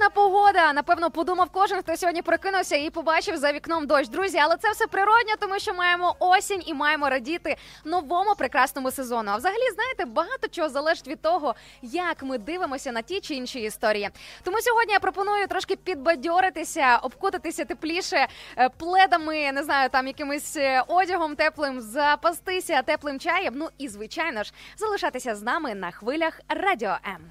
Сонячна погода. Напевно, подумав кожен, хто сьогодні прокинувся і побачив за вікном дощ. Друзі, але це все природньо, тому що маємо осінь і маємо радіти новому прекрасному сезону. А взагалі, знаєте, багато чого залежить від того, як ми дивимося на ті чи інші історії. Тому сьогодні я пропоную трошки підбадьоритися, обкутатися тепліше е, пледами, не знаю, там якимось е, одягом теплим, запастися теплим чаєм. Ну і звичайно ж залишатися з нами на хвилях радіо М.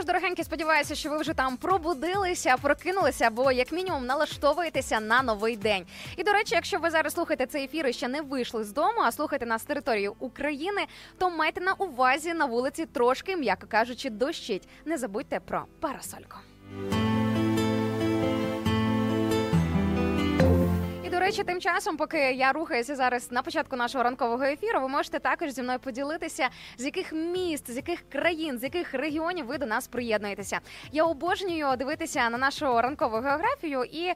Що ж, дорогенькі, сподіваюся, що ви вже там пробудилися, прокинулися або як мінімум налаштовуєтеся на новий день. І до речі, якщо ви зараз слухаєте цей ефір і ще не вийшли з дому, а слухаєте нас з території України, то майте на увазі на вулиці трошки, м'яко кажучи, дощить. Не забудьте про парасольку. Речі, тим часом, поки я рухаюся зараз на початку нашого ранкового ефіру, ви можете також зі мною поділитися, з яких міст, з яких країн, з яких регіонів ви до нас приєднуєтеся. Я обожнюю дивитися на нашу ранкову географію і е,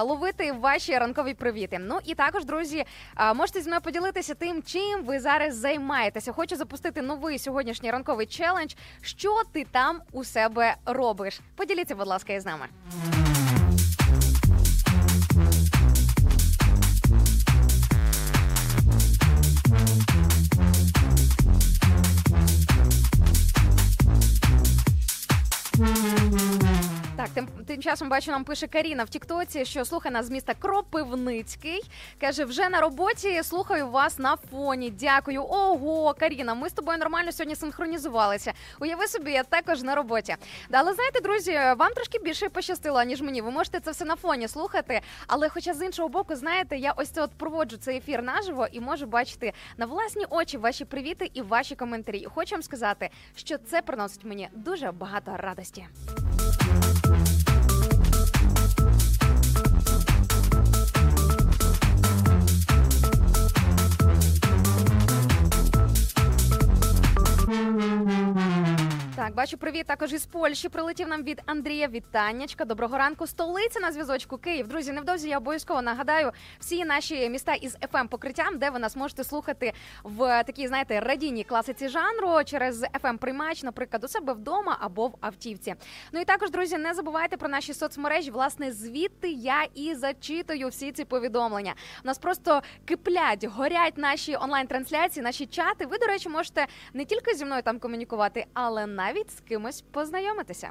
ловити ваші ранкові привіти. Ну і також, друзі, е, можете зі мною поділитися тим, чим ви зараз займаєтеся. Хочу запустити новий сьогоднішній ранковий челендж. Що ти там у себе робиш? Поділіться, будь ласка, із нами. Mm-hmm. Так, тим, тим часом бачу, нам пише Каріна в Тіктоці, що слухає нас з міста Кропивницький. Каже, вже на роботі слухаю вас на фоні. Дякую. Ого, Каріна, ми з тобою нормально сьогодні синхронізувалися. Уяви собі, я також на роботі. Да, але знаєте, друзі, вам трошки більше пощастило, ніж мені. Ви можете це все на фоні слухати. Але, хоча з іншого боку, знаєте, я ось це от проводжу цей ефір наживо і можу бачити на власні очі ваші привіти і ваші коментарі. І хочу вам сказати, що це приносить мені дуже багато радості. Так, Thank you. Так, бачу, привіт. Також із Польщі прилетів нам від Андрія. Вітаннячка. Доброго ранку. Столиця на зв'язочку Київ. Друзі, невдовзі я обов'язково нагадаю всі наші міста із fm покриттям, де ви нас можете слухати в такій, знаєте, радійній класиці жанру через fm приймач, наприклад, у себе вдома або в автівці. Ну і також, друзі, не забувайте про наші соцмережі. Власне, звідти я і зачитую всі ці повідомлення. У нас просто киплять, горять наші онлайн-трансляції, наші чати. Ви, до речі, можете не тільки зі мною там комунікувати, але навіть з кимось познайомитися.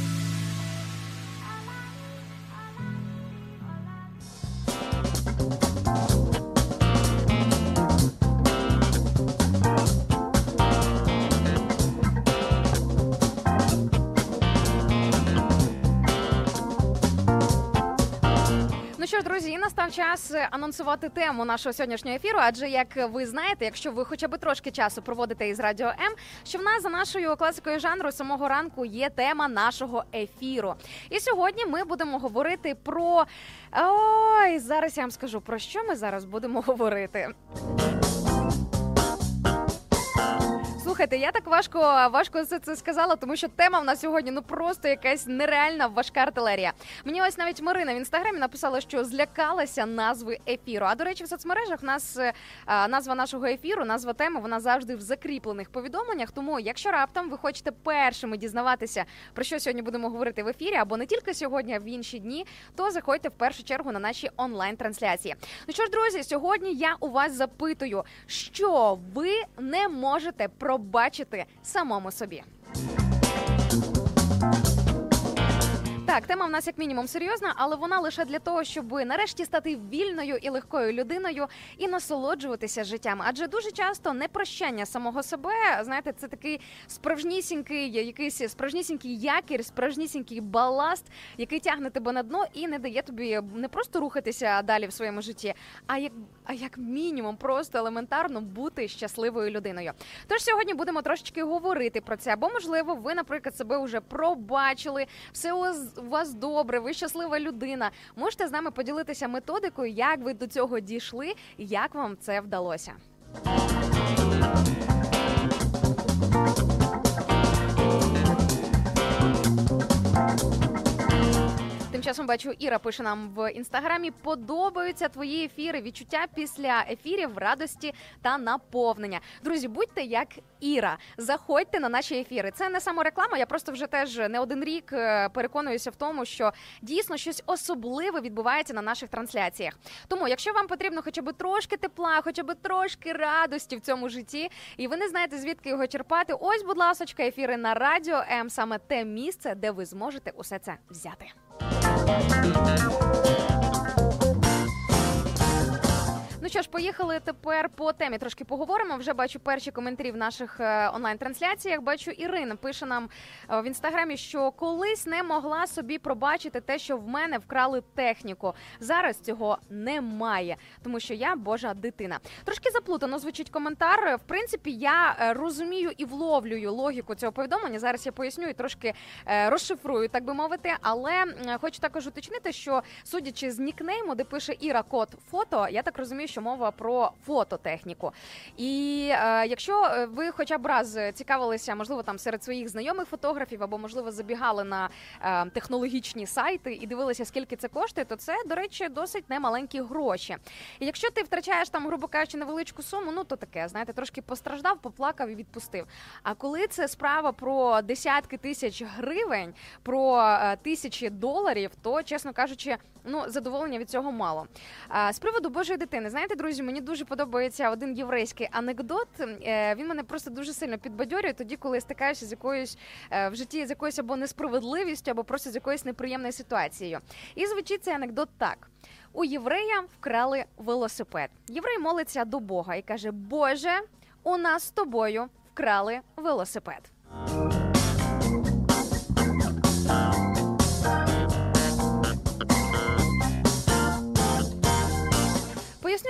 Час анонсувати тему нашого сьогоднішнього ефіру. Адже як ви знаєте, якщо ви хоча б трошки часу проводите із радіо М, що в нас за нашою класикою жанру самого ранку є тема нашого ефіру. І сьогодні ми будемо говорити про ой, зараз я вам скажу про що ми зараз будемо говорити. Слухайте, я так важко важко все це сказала, тому що тема в нас сьогодні ну просто якась нереальна важка артилерія. Мені ось навіть Марина в інстаграмі написала, що злякалася назви ефіру. А до речі, в соцмережах нас е, назва нашого ефіру, назва теми, вона завжди в закріплених повідомленнях. Тому, якщо раптом ви хочете першими дізнаватися про що сьогодні будемо говорити в ефірі, або не тільки сьогодні, а в інші дні, то заходьте в першу чергу на наші онлайн-трансляції. Ну що ж, друзі, сьогодні я у вас запитую, що ви не можете пробачити самому собі. Так, тема в нас як мінімум серйозна, але вона лише для того, щоб нарешті стати вільною і легкою людиною і насолоджуватися життям. Адже дуже часто непрощання самого себе, знаєте, це такий справжнісінький, якийсь справжнісінький якір, справжнісінький баласт, який тягне тебе на дно і не дає тобі не просто рухатися далі в своєму житті, а як а як мінімум просто елементарно бути щасливою людиною. Тож сьогодні будемо трошечки говорити про це, бо можливо, ви, наприклад, себе вже пробачили, все у вас- добре, ви щаслива людина. Можете з нами поділитися методикою, як ви до цього дійшли, як вам це вдалося. Тим часом бачу, Іра пише нам в інстаграмі: подобаються твої ефіри, відчуття після ефірів радості та наповнення. Друзі, будьте як Іра, заходьте на наші ефіри. Це не самореклама. Я просто вже теж не один рік е, переконуюся в тому, що дійсно щось особливе відбувається на наших трансляціях. Тому, якщо вам потрібно хоча б трошки тепла, хоча б трошки радості в цьому житті, і ви не знаєте звідки його черпати, ось, будь ласочка, ефіри на радіо М саме те місце, де ви зможете усе це взяти. Música Ну що ж, поїхали тепер по темі. Трошки поговоримо. Вже бачу перші коментарі в наших е, онлайн-трансляціях. Бачу, Ірина пише нам е, в інстаграмі, що колись не могла собі пробачити те, що в мене вкрали техніку. Зараз цього немає, тому що я божа дитина. Трошки заплутано звучить коментар. В принципі, я е, розумію і вловлюю логіку цього повідомлення. Зараз я поясню і трошки розшифрую, так би мовити. Але хочу також уточнити, що судячи з нікнейму, де пише Іра Код фото, я так розумію, що мова про фототехніку. І е, якщо е, ви хоча б раз цікавилися, можливо, там серед своїх знайомих фотографів, або можливо забігали на е, технологічні сайти і дивилися, скільки це коштує, то це, до речі, досить немаленькі гроші. І якщо ти втрачаєш там, грубо кажучи, невеличку суму, ну то таке, знаєте, трошки постраждав, поплакав і відпустив. А коли це справа про десятки тисяч гривень, про е, тисячі доларів, то чесно кажучи, ну задоволення від цього мало. А, з приводу Божої дитини, знаєте, друзі, мені дуже подобається один єврейський анекдот. Е, він мене просто дуже сильно підбадьорює тоді, коли я стикаюся з якоюсь е, в житті з якоюсь або несправедливістю, або просто з якоюсь неприємною ситуацією. І звучить цей анекдот так. У єврея вкрали велосипед. Єврей молиться до Бога і каже: Боже, у нас з тобою вкрали велосипед.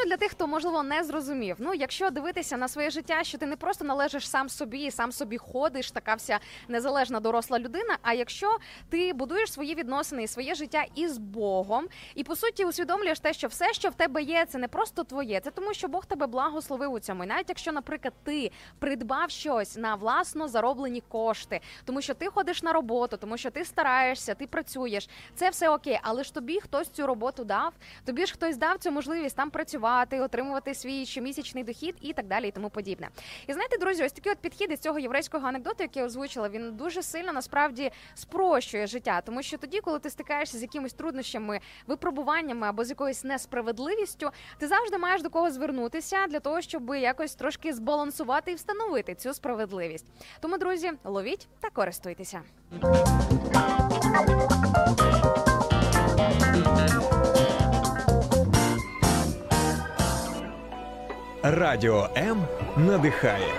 Поясню для тих, хто можливо не зрозумів. Ну, якщо дивитися на своє життя, що ти не просто належиш сам собі сам собі ходиш, така вся незалежна доросла людина. А якщо ти будуєш свої відносини і своє життя із Богом, і по суті усвідомлюєш те, що все, що в тебе є, це не просто твоє, це тому, що Бог тебе благословив у цьому. І навіть якщо, наприклад, ти придбав щось на власно зароблені кошти, тому що ти ходиш на роботу, тому що ти стараєшся, ти працюєш, це все окей, але ж тобі хтось цю роботу дав, тобі ж хтось дав цю можливість там працювати, отримувати свій щомісячний дохід і так далі, і тому подібне. І знаєте, друзі, ось такий от підхід із цього єврейського анекдоту, який я озвучила, він дуже сильно насправді спрощує життя, тому що тоді, коли ти стикаєшся з якимись труднощами, випробуваннями або з якоюсь несправедливістю, ти завжди маєш до кого звернутися для того, щоб якось трошки збалансувати і встановити цю справедливість. Тому, друзі, ловіть та користуйтеся. Радіо М надихає.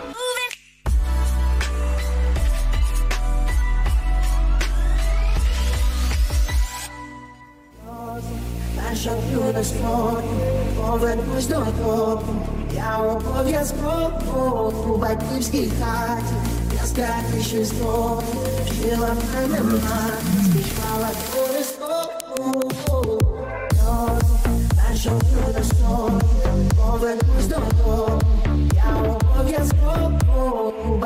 Наша блюдо строю, повернусь додому. Я обов'язково у батьківській хаті, яскраві ще зброю, вчила мене мати, співала користову. Наша блюдо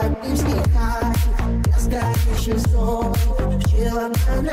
батьківській хаті, яскраві ще зброю, вчила мене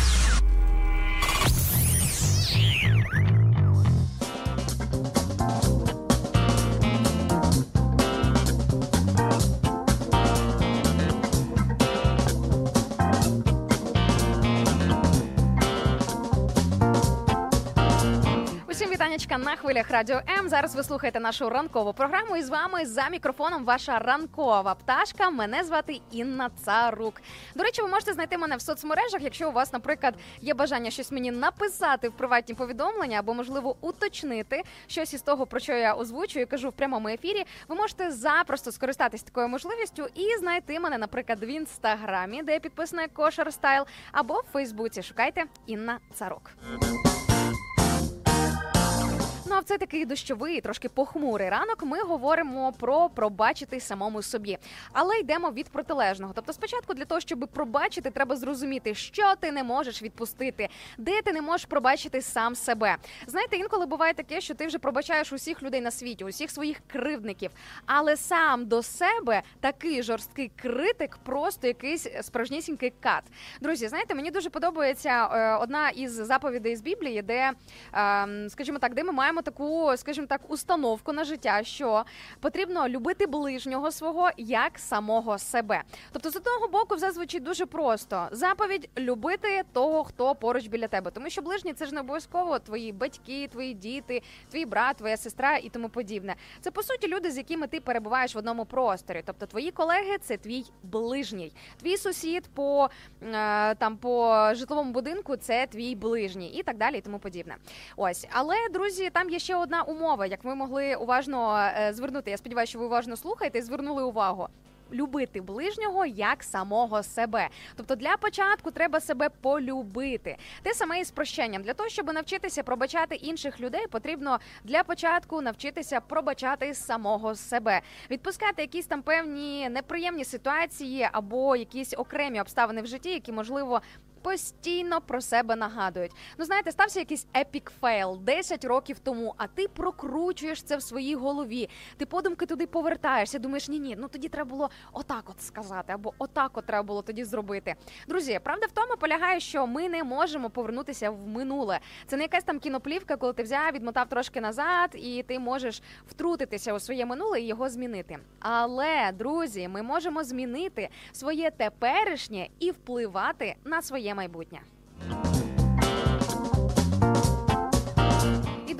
хвилях радіо М. Зараз ви слухаєте нашу ранкову програму. І з вами за мікрофоном ваша ранкова пташка. Мене звати Інна Царук. До речі, ви можете знайти мене в соцмережах, якщо у вас, наприклад, є бажання щось мені написати в приватні повідомлення або, можливо, уточнити щось із того, про що я озвучую, і кажу в прямому ефірі. Ви можете запросто скористатись такою можливістю і знайти мене, наприклад, в інстаграмі, де я підписана Кошер Стайл, або в Фейсбуці. Шукайте Інна Царук. В цей такий дощовий, трошки похмурий ранок. Ми говоримо про пробачити самому собі, але йдемо від протилежного. Тобто, спочатку для того, щоб пробачити, треба зрозуміти, що ти не можеш відпустити, де ти не можеш пробачити сам себе. Знаєте, інколи буває таке, що ти вже пробачаєш усіх людей на світі, усіх своїх кривдників, але сам до себе такий жорсткий критик, просто якийсь справжнісінький кат. Друзі, знаєте, мені дуже подобається е, одна із заповідей з Біблії, де, е, скажімо так, де ми маємо таку, скажімо так, установку на життя, що потрібно любити ближнього свого як самого себе. Тобто, з одного боку, все звучить дуже просто: заповідь любити того, хто поруч біля тебе, тому що ближні це ж не обов'язково твої батьки, твої діти, твій брат, твоя сестра і тому подібне. Це по суті люди, з якими ти перебуваєш в одному просторі. Тобто, твої колеги це твій ближній, твій сусід по е, там по житловому будинку це твій ближній, і так далі, і тому подібне. Ось, але друзі, там є ще одна умова, як ви могли уважно е, звернути. Я сподіваюся, що ви уважно слухаєте і звернули увагу. Любити ближнього як самого себе, тобто для початку треба себе полюбити. Те саме і з прощенням. Для того, щоб навчитися пробачати інших людей, потрібно для початку навчитися пробачати самого себе, відпускати якісь там певні неприємні ситуації або якісь окремі обставини в житті, які можливо постійно про себе нагадують. Ну знаєте, стався якийсь epic fail 10 років тому, а ти прокручуєш це в своїй голові. Ти подумки туди повертаєшся. Думаєш, ні, ні, ну тоді треба було отак от сказати, або отак от треба було тоді зробити. Друзі, правда в тому полягає, що ми не можемо повернутися в минуле. Це не якась там кіноплівка, коли ти взяв, відмотав трошки назад, і ти можеш втрутитися у своє минуле і його змінити. Але друзі, ми можемо змінити своє теперішнє і впливати на своє майбутнє.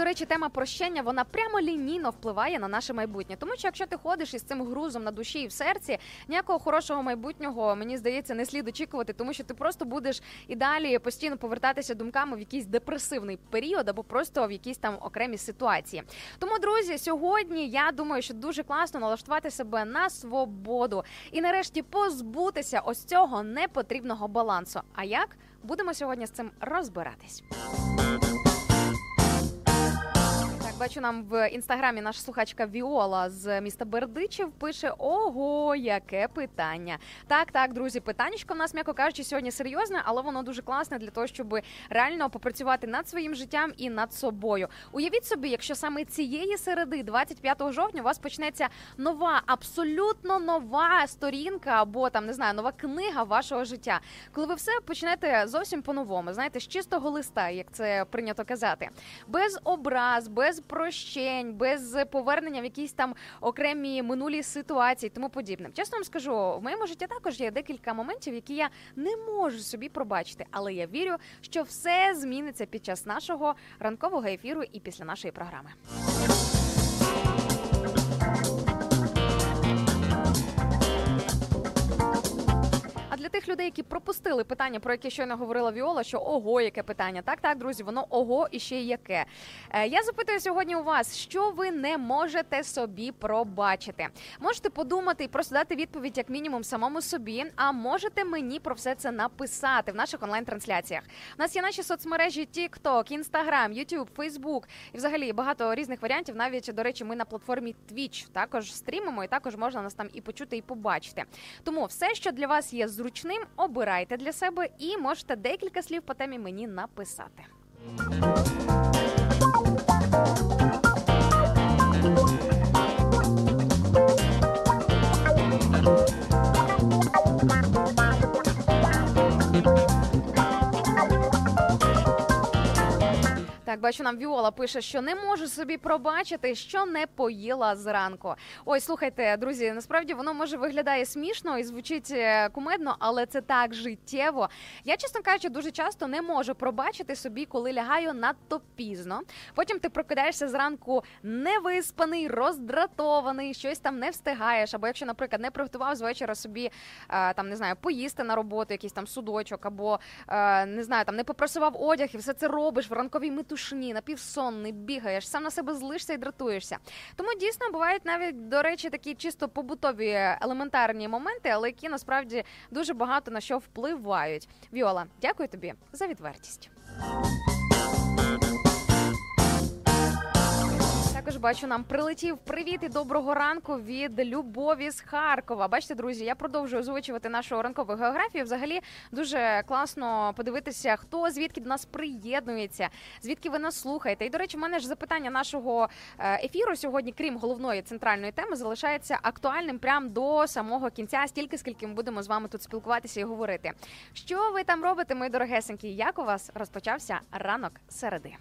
До речі, тема прощення вона прямо лінійно впливає на наше майбутнє. Тому що якщо ти ходиш із цим грузом на душі і в серці, ніякого хорошого майбутнього мені здається не слід очікувати, тому що ти просто будеш і далі постійно повертатися думками в якийсь депресивний період або просто в якісь там окремі ситуації. Тому, друзі, сьогодні я думаю, що дуже класно налаштувати себе на свободу і нарешті позбутися ось цього непотрібного балансу. А як будемо сьогодні з цим розбиратись? Бачу нам в інстаграмі наша слухачка Віола з міста Бердичів пише: Ого, яке питання! Так, так, друзі, питаннячко в нас, м'яко кажучи, сьогодні серйозне, але воно дуже класне для того, щоб реально попрацювати над своїм життям і над собою. Уявіть собі, якщо саме цієї середи, 25 жовтня, у вас почнеться нова, абсолютно нова сторінка, або там не знаю, нова книга вашого життя, коли ви все почнете зовсім по-новому, знаєте, з чистого листа, як це прийнято казати, без образ, без прощень, без повернення в якісь там окремі минулі ситуації, тому подібне. Чесно вам скажу, в моєму житті також є декілька моментів, які я не можу собі пробачити, але я вірю, що все зміниться під час нашого ранкового ефіру і після нашої програми. Для тих людей, які пропустили питання, про яке щойно говорила Віола, що ого, яке питання. Так, так, друзі, воно ого і ще яке. Е, я запитую сьогодні у вас, що ви не можете собі пробачити. Можете подумати і просто дати відповідь, як мінімум, самому собі. А можете мені про все це написати в наших онлайн-трансляціях. У нас є наші соцмережі TikTok, Instagram, YouTube, Facebook і взагалі багато різних варіантів. Навіть до речі, ми на платформі Twitch також стрімимо, і також можна нас там і почути, і побачити. Тому все, що для вас є зручним, обирайте для себе і можете декілька слів по темі мені написати. Так, бачу, нам Віола пише, що не можу собі пробачити, що не поїла зранку. Ой, слухайте, друзі, насправді воно може виглядає смішно і звучить е, кумедно, але це так життєво. Я, чесно кажучи, дуже часто не можу пробачити собі, коли лягаю надто пізно. Потім ти прокидаєшся зранку невиспаний, роздратований, щось там не встигаєш. Або якщо, наприклад, не приготував з вечора собі е, там не знаю, поїсти на роботу, якийсь там судочок, або е, не знаю, там не попросував одяг, і все це робиш в ранковій метушні, напівсонний, бігаєш, сам на себе злишся і дратуєшся. Тому дійсно бувають навіть, до речі, такі чисто побутові елементарні моменти, але які насправді дуже багато на що впливають. Віола, дякую тобі за відвертість. Також бачу, нам прилетів привіт і доброго ранку від Любові з Харкова. Бачите, друзі, я продовжую озвучувати нашу ранкову географію. Взагалі дуже класно подивитися, хто звідки до нас приєднується, звідки ви нас слухаєте. І до речі, в мене ж запитання нашого е, ефіру сьогодні, крім головної центральної теми, залишається актуальним прямо до самого кінця, стільки скільки ми будемо з вами тут спілкуватися і говорити. Що ви там робите, мої дорогесенькі? Як у вас розпочався ранок середи?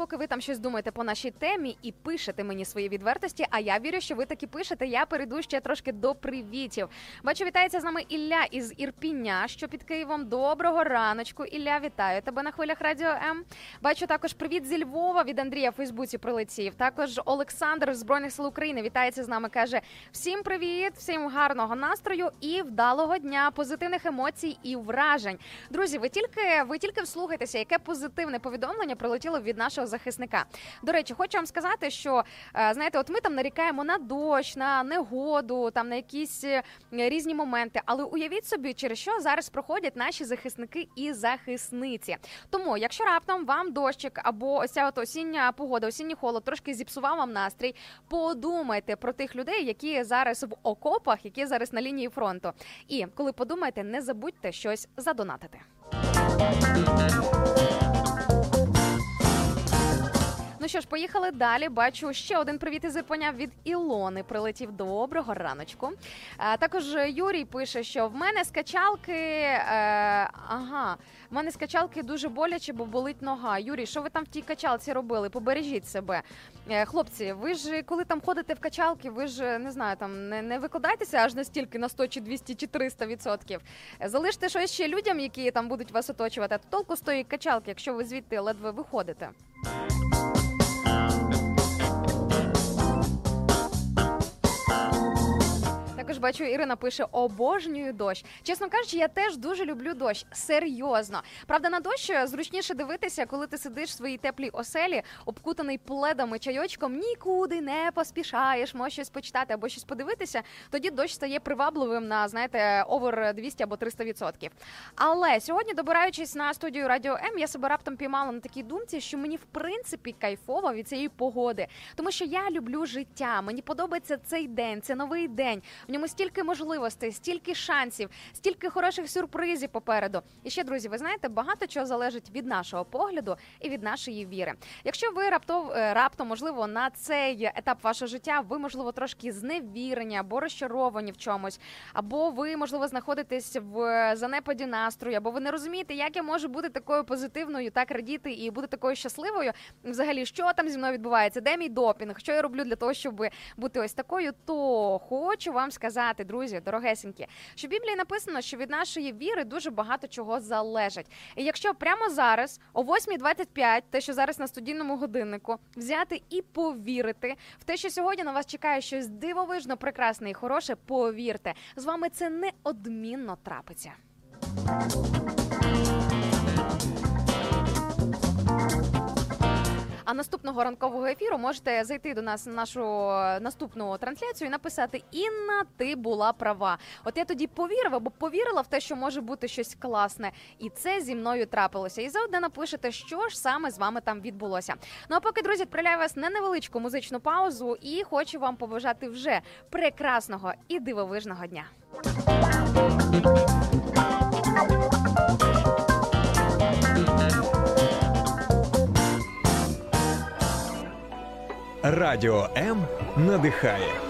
Поки ви там щось думаєте по нашій темі і пишете мені свої відвертості, а я вірю, що ви таки пишете. Я перейду ще трошки до привітів. Бачу, вітається з нами Ілля із Ірпіня, що під Києвом. Доброго раночку. Ілля, вітаю тебе на хвилях Радіо М. Бачу також привіт зі Львова від Андрія в Фейсбуці прилетів. Також Олександр з Збройних сил України вітається з нами. каже: всім привіт, всім гарного настрою і вдалого дня, позитивних емоцій і вражень. Друзі, ви тільки ви тільки вслухайтеся, яке позитивне повідомлення прилетіло від нашого захисника. До речі, хочу вам сказати, що е, знаєте, от ми там нарікаємо на дощ, на негоду, там на якісь е, різні моменти. Але уявіть собі, через що зараз проходять наші захисники і захисниці. Тому, якщо раптом вам дощик або ось от осіння погода, осінній холод трошки зіпсував вам настрій, подумайте про тих людей, які зараз в окопах, які зараз на лінії фронту. І коли подумаєте, не забудьте щось задонатити. Ну що ж, поїхали далі. Бачу ще один привіт із Ірпеня від Ілони. Прилетів доброго раночку. А, також Юрій пише, що в мене скачалки. Е, ага, в мене скачалки дуже боляче, бо болить нога. Юрій, що ви там в тій качалці робили? Побережіть себе. Е, хлопці, ви ж коли там ходите в качалки, ви ж не знаю, там не, не викладайтеся аж настільки на 100 чи 200 чи 300 відсотків. Залиште щось ще людям, які там будуть вас оточувати. А то толку з качалки, якщо ви звідти ледве виходите. Також бачу, Ірина пише обожнюю дощ. Чесно кажучи, я теж дуже люблю дощ. Серйозно. Правда, на дощ зручніше дивитися, коли ти сидиш в своїй теплій оселі, обкутаний пледом і чайочком, нікуди не поспішаєш, можеш щось почитати або щось подивитися. Тоді дощ стає привабливим на знаєте овер 200 або 300 відсотків. Але сьогодні, добираючись на студію Радіо М, я себе раптом піймала на такій думці, що мені в принципі кайфово від цієї погоди, тому що я люблю життя. Мені подобається цей день, це новий день. В ньому стільки можливостей, стільки шансів, стільки хороших сюрпризів попереду. І ще, друзі, ви знаєте, багато чого залежить від нашого погляду і від нашої віри. Якщо ви раптом, е, раптом, можливо, на цей етап вашого життя, ви можливо трошки зневірені або розчаровані в чомусь, або ви, можливо, знаходитесь в занепаді настрою, або ви не розумієте, як я можу бути такою позитивною, так радіти і бути такою щасливою. Взагалі, що там зі мною відбувається, де мій допінг, що я роблю для того, щоб бути ось такою, то хочу вам сказати, друзі, дорогесенькі, що в Біблії написано, що від нашої віри дуже багато чого залежить. І якщо прямо зараз, о 8.25, те, що зараз на студійному годиннику, взяти і повірити в те, що сьогодні на вас чекає щось дивовижно, прекрасне і хороше, повірте, з вами це неодмінно трапиться. А наступного ранкового ефіру можете зайти до нас на нашу наступну трансляцію і написати Інна, ти була права. От я тоді повірила, або повірила в те, що може бути щось класне, і це зі мною трапилося. І заодно напишете, що ж саме з вами там відбулося. Ну а поки друзі, відправляю вас на невеличку музичну паузу і хочу вам побажати вже прекрасного і дивовижного дня. Радіо М надихає.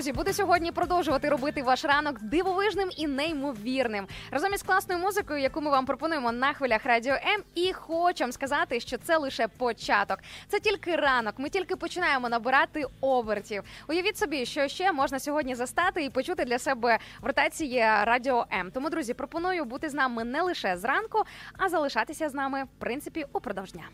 Друзі, буду сьогодні продовжувати робити ваш ранок дивовижним і неймовірним. Разом із класною музикою, яку ми вам пропонуємо на хвилях Радіо М. І хочемо сказати, що це лише початок. Це тільки ранок. Ми тільки починаємо набирати обертів. Уявіть собі, що ще можна сьогодні застати і почути для себе в ротації Радіо М. Тому, друзі, пропоную бути з нами не лише зранку, а залишатися з нами в принципі упродовж дня.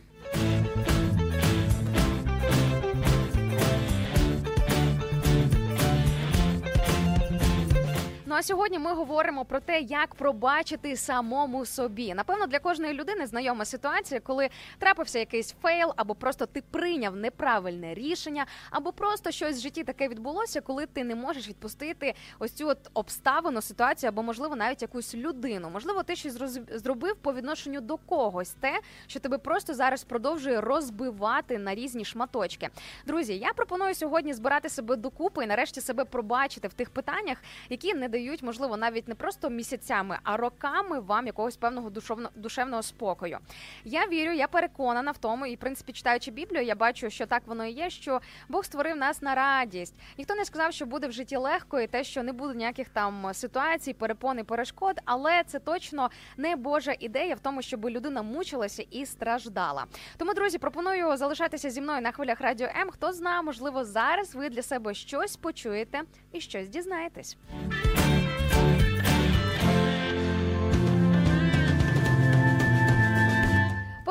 Ну а сьогодні ми говоримо про те, як пробачити самому собі. Напевно, для кожної людини знайома ситуація, коли трапився якийсь fail, або просто ти прийняв неправильне рішення, або просто щось в житті таке відбулося, коли ти не можеш відпустити ось цю от обставину, ситуацію, або можливо навіть якусь людину. Можливо, ти щось зробив по відношенню до когось, те, що тебе просто зараз продовжує розбивати на різні шматочки. Друзі, я пропоную сьогодні збирати себе докупи і нарешті себе пробачити в тих питаннях, які не дають, можливо, навіть не просто місяцями, а роками вам якогось певного душовно, душевного спокою. Я вірю, я переконана в тому, і в принципі, читаючи Біблію, я бачу, що так воно і є. Що Бог створив нас на радість. Ніхто не сказав, що буде в житті легко, і те, що не буде ніяких там ситуацій, перепон і перешкод, але це точно не Божа ідея в тому, щоб людина мучилася і страждала. Тому, друзі, пропоную залишатися зі мною на хвилях радіо М. Хто знає, можливо, зараз ви для себе щось почуєте і щось дізнаєтесь.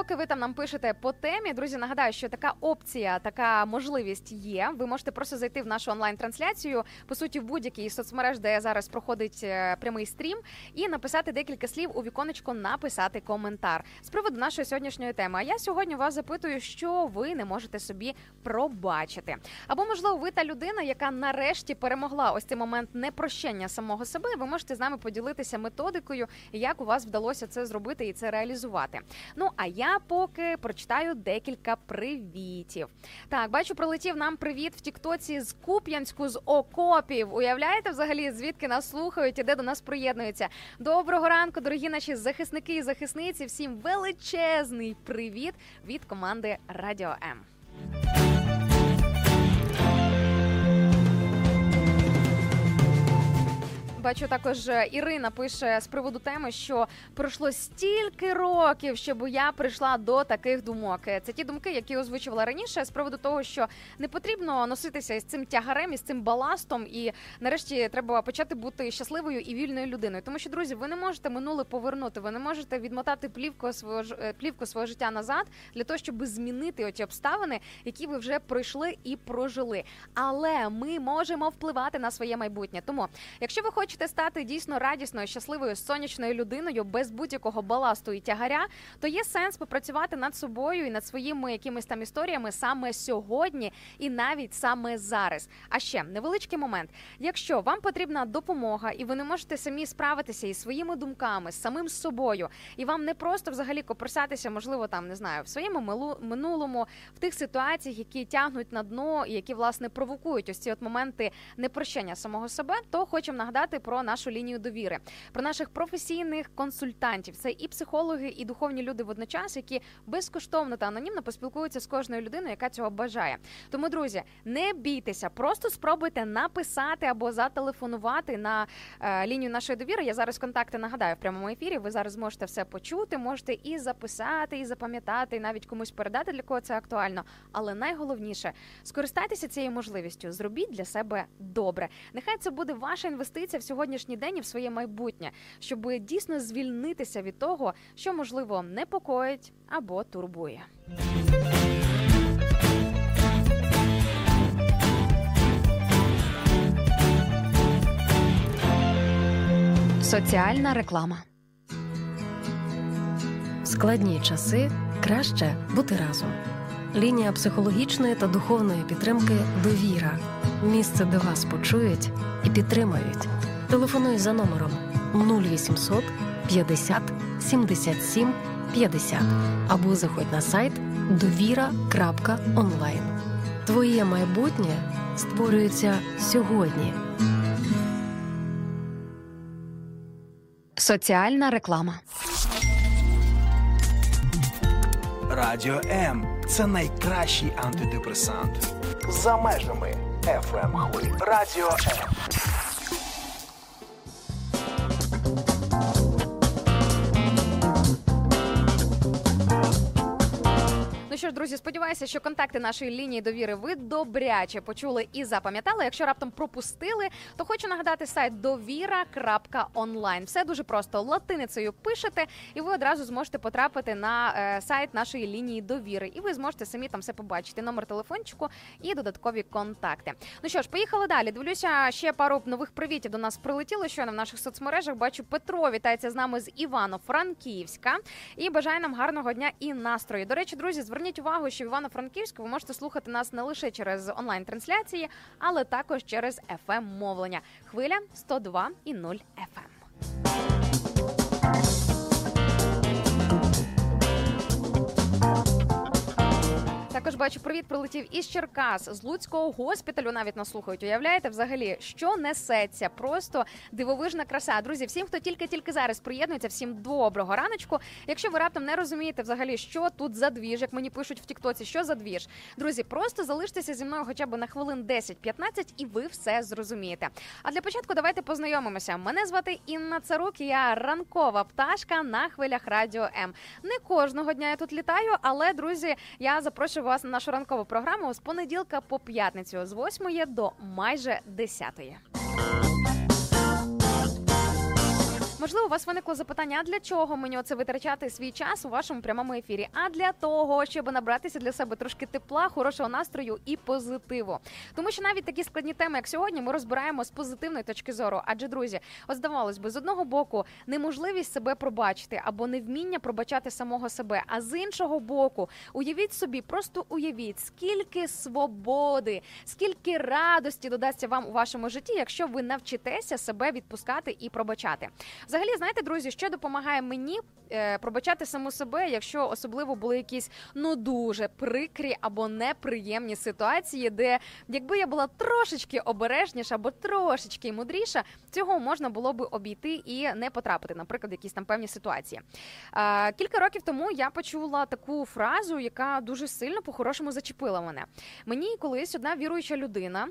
Поки ви там нам пишете по темі, друзі, нагадаю, що така опція, така можливість є. Ви можете просто зайти в нашу онлайн-трансляцію, по суті, в будь-якій соцмереж, де зараз проходить е, прямий стрім, і написати декілька слів у віконечко, написати коментар з приводу нашої сьогоднішньої теми. А я сьогодні вас запитую, що ви не можете собі пробачити. Або, можливо, ви та людина, яка нарешті перемогла ось цей момент непрощення самого себе. Ви можете з нами поділитися методикою, як у вас вдалося це зробити і це реалізувати. Ну а я поки прочитаю декілька привітів. Так, бачу, пролетів нам привіт в Тіктоці з Куп'янську з окопів. Уявляєте, взагалі, звідки нас слухають і де до нас приєднуються? Доброго ранку, дорогі наші захисники і захисниці. Всім величезний привіт від команди Радіо М. Бачу, також е, Ірина пише з приводу теми, що пройшло стільки років, щоб я прийшла до таких думок. Е, Це ті думки, які озвучувала раніше, з приводу того, що не потрібно носитися із цим тягарем, із цим баластом, і нарешті треба почати бути щасливою і вільною людиною. Тому що, друзі, ви не можете минуле повернути, ви не можете відмотати плівку свого е, плівку свого життя назад для того, щоб змінити оті обставини, які ви вже пройшли і прожили. Але ми можемо впливати на своє майбутнє. Тому, якщо ви хочете стати дійсно радісною, щасливою, сонячною людиною без будь-якого баласту і тягаря, то є сенс попрацювати над собою і над своїми якимись там історіями саме сьогодні і навіть саме зараз. А ще невеличкий момент. Якщо вам потрібна допомога, і ви не можете самі справитися із своїми думками, з самим собою, і вам не просто взагалі копросатися, можливо, там не знаю, в своєму минулому, в тих ситуаціях, які тягнуть на дно і які власне провокують ось ці от моменти непрощення самого себе, то хочемо нагадати про нашу лінію довіри, про наших професійних консультантів. Це і психологи, і духовні люди водночас, які безкоштовно та анонімно поспілкуються з кожною людиною, яка цього бажає. Тому, друзі, не бійтеся, просто спробуйте написати або зателефонувати на е, лінію нашої довіри. Я зараз контакти нагадаю в прямому ефірі. Ви зараз зможете все почути, можете і записати, і запам'ятати, і навіть комусь передати, для кого це актуально. Але найголовніше скористайтеся цією можливістю. Зробіть для себе добре. Нехай це буде ваша інвестиція сьогоднішній день і в своє майбутнє, щоб дійсно звільнитися від того, що можливо непокоїть або турбує. Соціальна реклама. В складні часи краще бути разом. Лінія психологічної та духовної підтримки Довіра. Місце, де вас почують і підтримають. Телефонуй за номером 0800 50 77 50 або заходь на сайт довіра.онлайн. Твоє майбутнє створюється сьогодні. Соціальна реклама. Радіо М це найкращий антидепресант. За межами FM хвилі. Радіо М. Ну що ж, друзі, сподіваюся, що контакти нашої лінії довіри ви добряче почули і запам'ятали. Якщо раптом пропустили, то хочу нагадати сайт довіра.онлайн. Все дуже просто латиницею пишете, і ви одразу зможете потрапити на е, сайт нашої лінії довіри. І ви зможете самі там все побачити. Номер телефончику і додаткові контакти. Ну що ж, поїхали далі. Дивлюся, ще пару нових привітів до нас прилетіло. Щойно в наших соцмережах бачу Петро вітається з нами з Івано-Франківська і бажає нам гарного дня і настрою. До речі, друзі, зверніть увагу, що в Івано-Франківську ви можете слухати нас не лише через онлайн-трансляції, але також через fm мовлення. Хвиля 102 і 0 FM. Також бачу, привіт прилетів із Черкас з Луцького госпіталю. Навіть нас слухають. Уявляєте, взагалі, що несеться? Просто дивовижна краса. Друзі, всім, хто тільки-тільки зараз приєднується, всім доброго раночку. Якщо ви раптом не розумієте взагалі, що тут за двіж, як мені пишуть в Тіктоці, що за двіж, друзі, просто залиштеся зі мною хоча б на хвилин 10-15, і ви все зрозумієте. А для початку давайте познайомимося. Мене звати Інна Царук. Я ранкова пташка на хвилях радіо М. Не кожного дня я тут літаю, але друзі, я запрошую вас на нашу ранкову програму з понеділка по п'ятницю з 8 до майже 10. Можливо, у вас виникло запитання, а для чого мені оце витрачати свій час у вашому прямому ефірі? А для того, щоб набратися для себе трошки тепла, хорошого настрою і позитиву. Тому що навіть такі складні теми, як сьогодні, ми розбираємо з позитивної точки зору. Адже друзі, от здавалось би, з одного боку, неможливість себе пробачити або невміння пробачати самого себе. А з іншого боку, уявіть собі, просто уявіть, скільки свободи, скільки радості додасться вам у вашому житті, якщо ви навчитеся себе відпускати і пробачати. Взагалі, знаєте, друзі, що допомагає мені е, пробачати саму себе, якщо особливо були якісь ну дуже прикрі або неприємні ситуації, де якби я була трошечки обережніша або трошечки мудріша, цього можна було би обійти і не потрапити, наприклад, в якісь там певні ситуації. Е, кілька років тому я почула таку фразу, яка дуже сильно по-хорошому зачепила мене. Мені колись одна віруюча людина.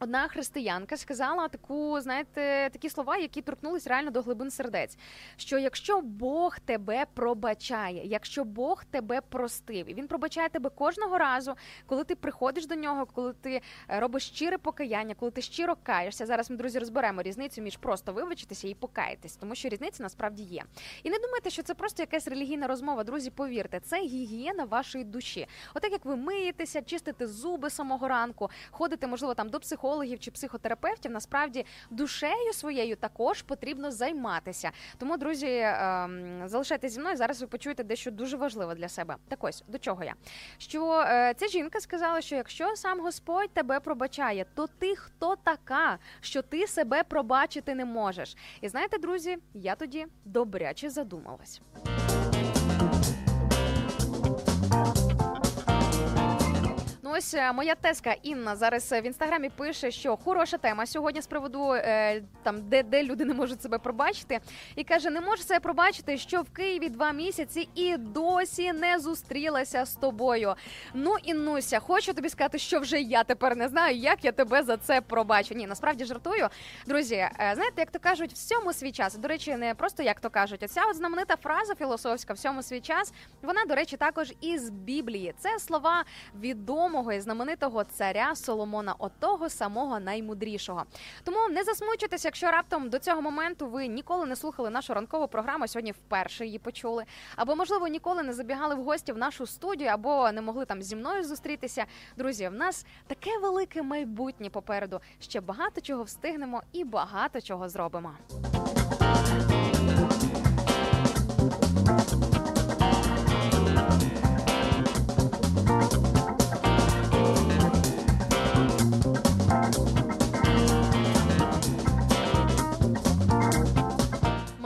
Одна християнка сказала таку, знаєте, такі слова, які торкнулись реально до глибин сердець. Що якщо Бог тебе пробачає, якщо Бог тебе простив, і він пробачає тебе кожного разу, коли ти приходиш до нього, коли ти е, робиш щире покаяння, коли ти щиро каєшся. Зараз ми друзі розберемо різницю між просто вибачитися і покаятись, тому що різниця насправді є. І не думайте, що це просто якась релігійна розмова. Друзі, повірте, це гігієна вашої душі. Отак як ви миєтеся, чистите зуби самого ранку, ходите, можливо, там до психологів чи психотерапевтів, насправді душею своєю також потрібно займатися. Тому, друзі, ем, залишайтесь зі мною. Зараз ви почуєте дещо дуже важливе для себе. Так ось до чого я? Що е, ця жінка сказала, що якщо сам Господь тебе пробачає, то ти хто така, що ти себе пробачити не можеш? І знаєте, друзі, я тоді добряче задумалась. Ось е, моя теска Інна зараз е, в інстаграмі пише, що хороша тема сьогодні з приводу е, там, де, де люди не можуть себе пробачити, і каже: не можу себе пробачити, що в Києві два місяці і досі не зустрілася з тобою. Ну Іннуся, хочу тобі сказати, що вже я тепер не знаю, як я тебе за це пробачу. Ні, насправді жартую. Друзі, знаєте, як то кажуть, всьому свій час. До речі, не просто як то кажуть, оця от знаменита фраза філософська всьому свій час. Вона, до речі, також із Біблії. Це слова відомого і знаменитого царя Соломона, отого самого наймудрішого. Тому не засмучуйтесь, якщо раптом до цього моменту ви ніколи не слухали нашу ранкову програму. Сьогодні вперше її почули, або можливо ніколи не забігали в гості в нашу студію, або не могли там зі мною зустрітися. Друзі, в нас таке велике майбутнє попереду. Ще багато чого встигнемо і багато чого зробимо.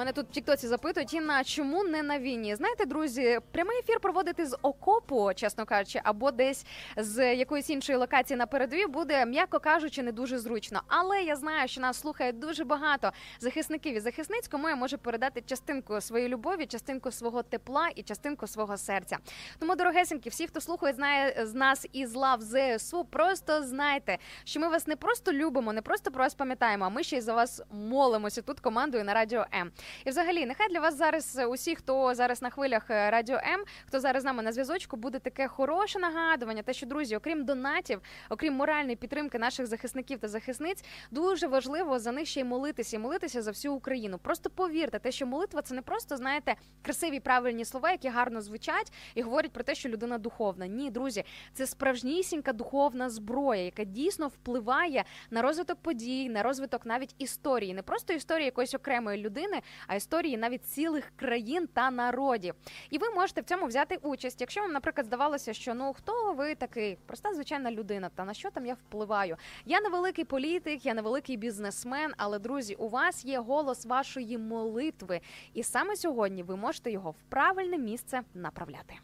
Мене тут в Тіктоці запитують, Інна, чому не на війні? Знаєте, друзі, прямий ефір проводити з окопу, чесно кажучи, або десь з якоїсь іншої локації на передовій буде, м'яко кажучи, не дуже зручно. Але я знаю, що нас слухає дуже багато захисників і захисниць, кому я можу передати частинку своєї любові, частинку свого тепла і частинку свого серця. Тому, дорогесенькі, всі, хто слухає, знає з нас із лав ЗСУ, просто знайте, що ми вас не просто любимо, не просто про вас пам'ятаємо, а ми ще й за вас молимося тут командою на радіо М. І взагалі, нехай для вас зараз е, усі, хто зараз на хвилях е, радіо М, хто зараз з нами на зв'язочку, буде таке хороше нагадування. Те, що друзі, окрім донатів, окрім моральної підтримки наших захисників та захисниць, дуже важливо за них ще й молитися і молитися за всю Україну. Просто повірте, те, що молитва це не просто знаєте красиві правильні слова, які гарно звучать і говорять про те, що людина духовна. Ні, друзі, це справжнісінька духовна зброя, яка дійсно впливає на розвиток подій, на розвиток навіть історії, не просто історії якоїсь окремої людини, а історії навіть цілих країн та народів. І ви можете в цьому взяти участь. Якщо вам, наприклад, здавалося, що ну хто ви такий, проста звичайна людина, та на що там я впливаю? Я не великий політик, я не великий бізнесмен, але друзі, у вас є голос вашої молитви, і саме сьогодні ви можете його в правильне місце направляти.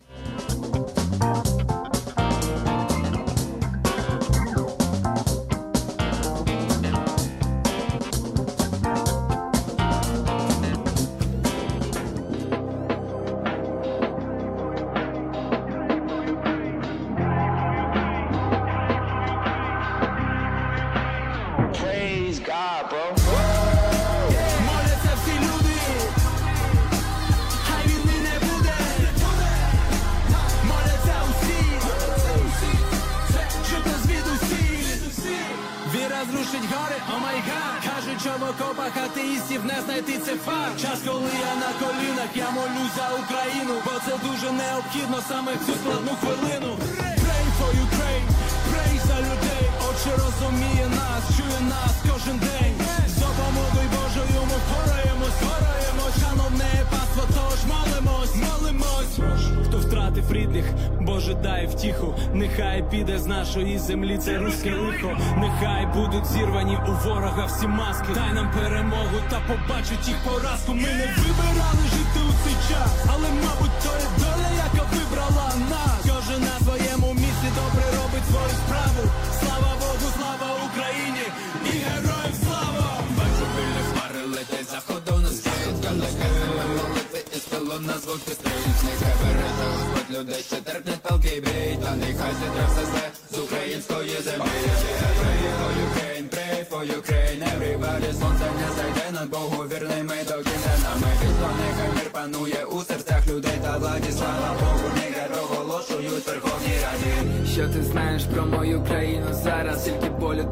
Маски. Дай нам перемогу та побачить їх поразку. Ми не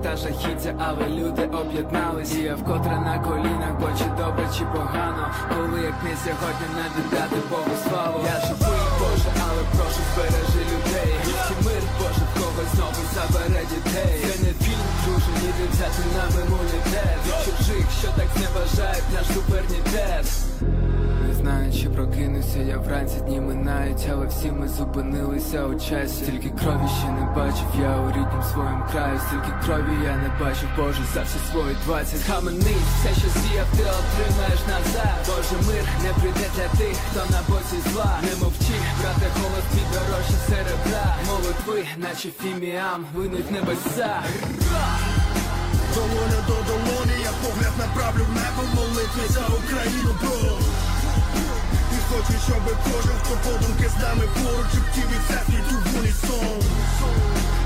та жахіття, але люди об'єднались. І я вкотре на колінах, бо чи добре, чи погано. Коли як не сьогодні не віддати Богу славу. Я живий, Боже, але прошу збережи людей. Тільки мир, Боже, в когось знову забере дітей. Це не фільм, друже, ніде взяти нам імунітет. Від чужих, що так не бажають наш суверенітет. Знаю, чи прокинуся я вранці дні минають, але всі ми зупинилися у часі. Стільки крові ще не бачив, я у ріднім своєму краю, стільки крові я не бачив, Боже, за всі свої двадцять Схаменись, все, що сіяв, ти отримаєш назад. Боже, мир не прийде для тих, хто на боці зла. Не мовчи, брате, голос твій дорожче серебра. Молитви, наче фіміам, винуть небеса. Долоня до долоні, я погляд направлю в небо в молитві за Україну, бро хочу, щоб кожен, хто подумки з нами поруч, щоб ті все церкві ту в унісон.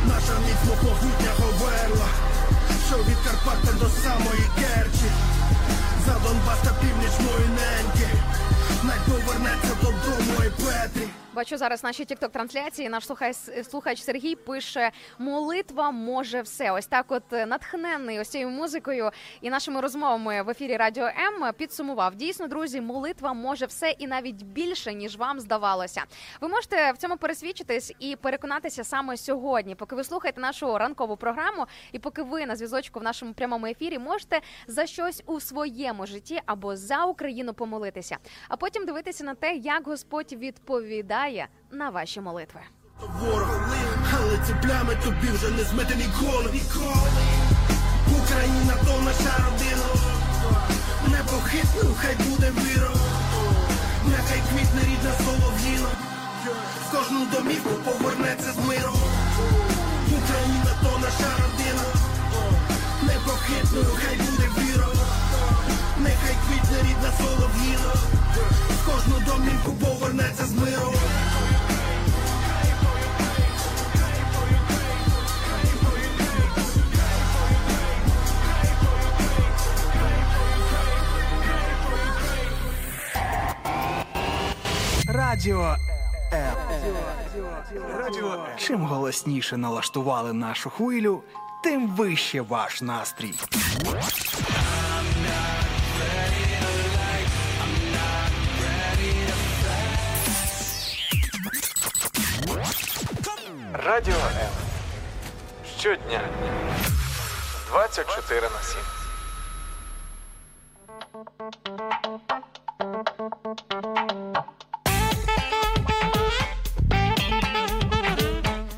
Наша міцно могутня говерла, що від Карпата до самої Керчі. За Донбас та північ мої неньки. Най повернеться додому і Петрі Бачу зараз наші тікток трансляції. Наш слухач, Сергій пише: молитва може все. Ось так, от е, натхненний ось цією музикою і нашими розмовами в ефірі Радіо М підсумував. Дійсно, друзі, молитва може все і навіть більше ніж вам здавалося. Ви можете в цьому пересвідчитись і переконатися саме сьогодні, поки ви слухаєте нашу ранкову програму, і поки ви на зв'язочку в нашому прямому ефірі можете за щось у своєму житті або за Україну помолитися, а потім дивитися на те, як Господь відповідає на ваші молитви. ворог, але ці плями тобі вже не змити ніколи. Ніколи. Україна то наша родина. Непохитним хай буде віра. Нехай квітне рідна солов'їна. В кожну домівку повернеться з миром. Україна то наша родина. Непохитною хай буде віра. Нехай квітне рідна солов'їна. Кожну домівку повернеться з миром. Радіо М. Радіо. Чим голосніше налаштували нашу хвилю, тим вище ваш настрій. Радіо М. Щодня. 24 на 7.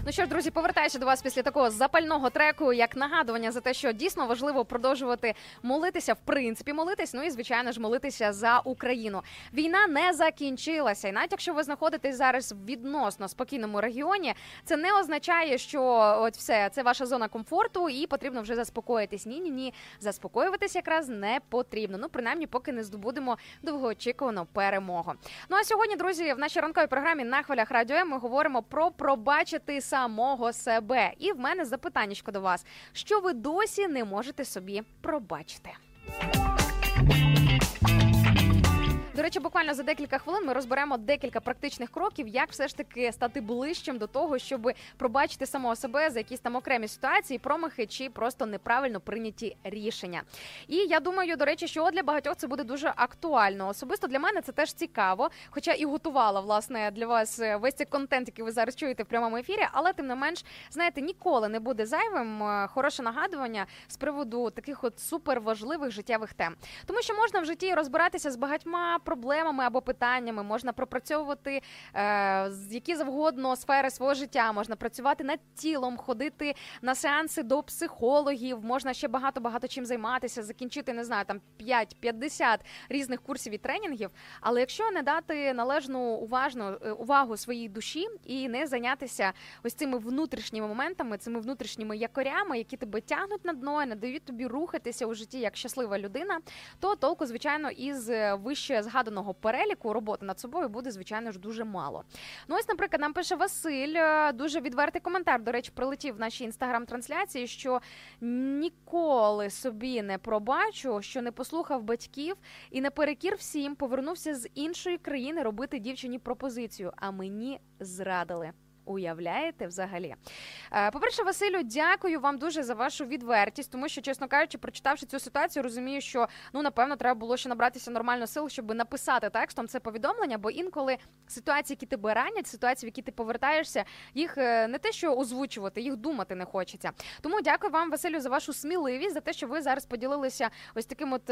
Ну що ж, друзі, повертаюся до вас після такого запального треку, як нагадування за те, що дійсно важливо продовжувати молитися, в принципі, молитись. Ну і звичайно ж молитися за Україну. Війна не закінчилася, і навіть якщо ви знаходитесь зараз в відносно спокійному регіоні, це не означає, що от все це ваша зона комфорту, і потрібно вже заспокоїтись. Ні, ні, ні, заспокоюватись якраз не потрібно. Ну принаймні, поки не здобудемо довгоочікувану перемогу. Ну а сьогодні, друзі, в нашій ранковій програмі на хвилях радіо ми говоримо про пробачити самого себе. І в мене запитаннячко до вас: що ви досі не можете собі пробачити? До речі, буквально за декілька хвилин ми розберемо декілька практичних кроків, як все ж таки стати ближчим до того, щоб пробачити самого себе за якісь там окремі ситуації, промахи чи просто неправильно прийняті рішення. І я думаю, до речі, що для багатьох це буде дуже актуально. Особисто для мене це теж цікаво, хоча і готувала власне для вас е, весь цей контент, який ви зараз чуєте в прямому ефірі, але тим не менш, знаєте, ніколи не буде зайвим е, хороше нагадування з приводу таких от суперважливих життєвих тем, тому що можна в житті розбиратися з багатьма проблемами або питаннями, можна пропрацьовувати е, які завгодно сфери свого життя, можна працювати над тілом, ходити на сеанси до психологів, можна ще багато багато чим займатися, закінчити не знаю там 5-50 різних курсів і тренінгів. Але якщо не дати належну уважну е, увагу своїй душі і не зайнятися ось цими внутрішніми моментами, цими внутрішніми якорями, які тебе тягнуть на дно, не дають тобі рухатися у житті як щаслива людина, то толку, звичайно, із е, вище згаданого переліку роботи над собою буде звичайно ж дуже мало. Ну ось, наприклад, нам пише Василь, е, дуже відвертий коментар. До речі, прилетів в нашій інстаграм-трансляції, що ніколи собі не пробачу, що не послухав батьків і наперекір всім повернувся з іншої країни робити дівчині пропозицію. А мені зрадили. Уявляєте, взагалі, Е, по-перше, Василю, дякую вам дуже за вашу відвертість, тому що, чесно кажучи, прочитавши цю ситуацію, розумію, що ну напевно треба було ще набратися нормально сил, щоб написати текстом це повідомлення. Бо інколи ситуації, які тебе ранять, ситуації, в які ти повертаєшся, їх е, не те, що озвучувати, їх думати не хочеться. Тому дякую вам, Василю, за вашу сміливість, за те, що ви зараз поділилися ось таким от.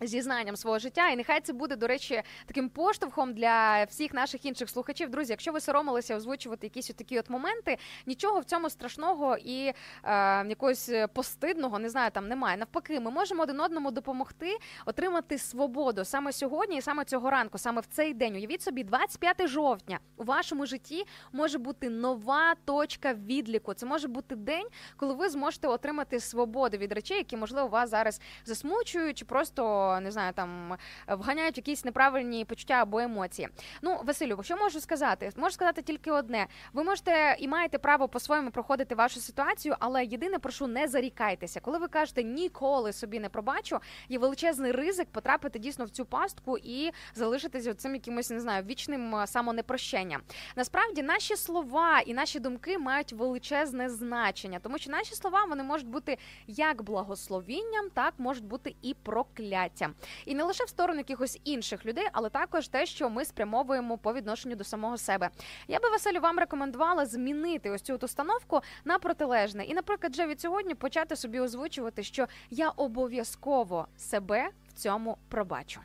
Зізнанням свого життя, і нехай це буде, до речі, таким поштовхом для всіх наших інших слухачів. Друзі, якщо ви соромилися озвучувати якісь такі от моменти, нічого в цьому страшного і е, якогось постидного не знаю, там немає. Навпаки, ми можемо один одному допомогти отримати свободу саме сьогодні, і саме цього ранку, саме в цей день. Уявіть собі, 25 жовтня у вашому житті може бути нова точка відліку. Це може бути день, коли ви зможете отримати свободу від речей, які можливо вас зараз засмучують, чи просто не знаю, там вганяють якісь неправильні почуття або емоції. Ну, Василю, що можу сказати? Можу сказати тільки одне: ви можете і маєте право по-своєму проходити вашу ситуацію, але єдине прошу, не зарікайтеся. Коли ви кажете ніколи собі не пробачу, є величезний ризик потрапити дійсно в цю пастку і залишитися цим якимось не знаю вічним е, самонепрощенням. Насправді наші слова і наші думки мають величезне значення, тому що наші слова вони можуть бути як благословінням, так можуть бути і прокляттям. І не лише в сторону якихось інших людей, але також те, що ми спрямовуємо по відношенню до самого себе. Я би Василю вам рекомендувала змінити ось цю установку на протилежне, і, наприклад, вже від сьогодні почати собі озвучувати, що я обов'язково себе в цьому пробачу.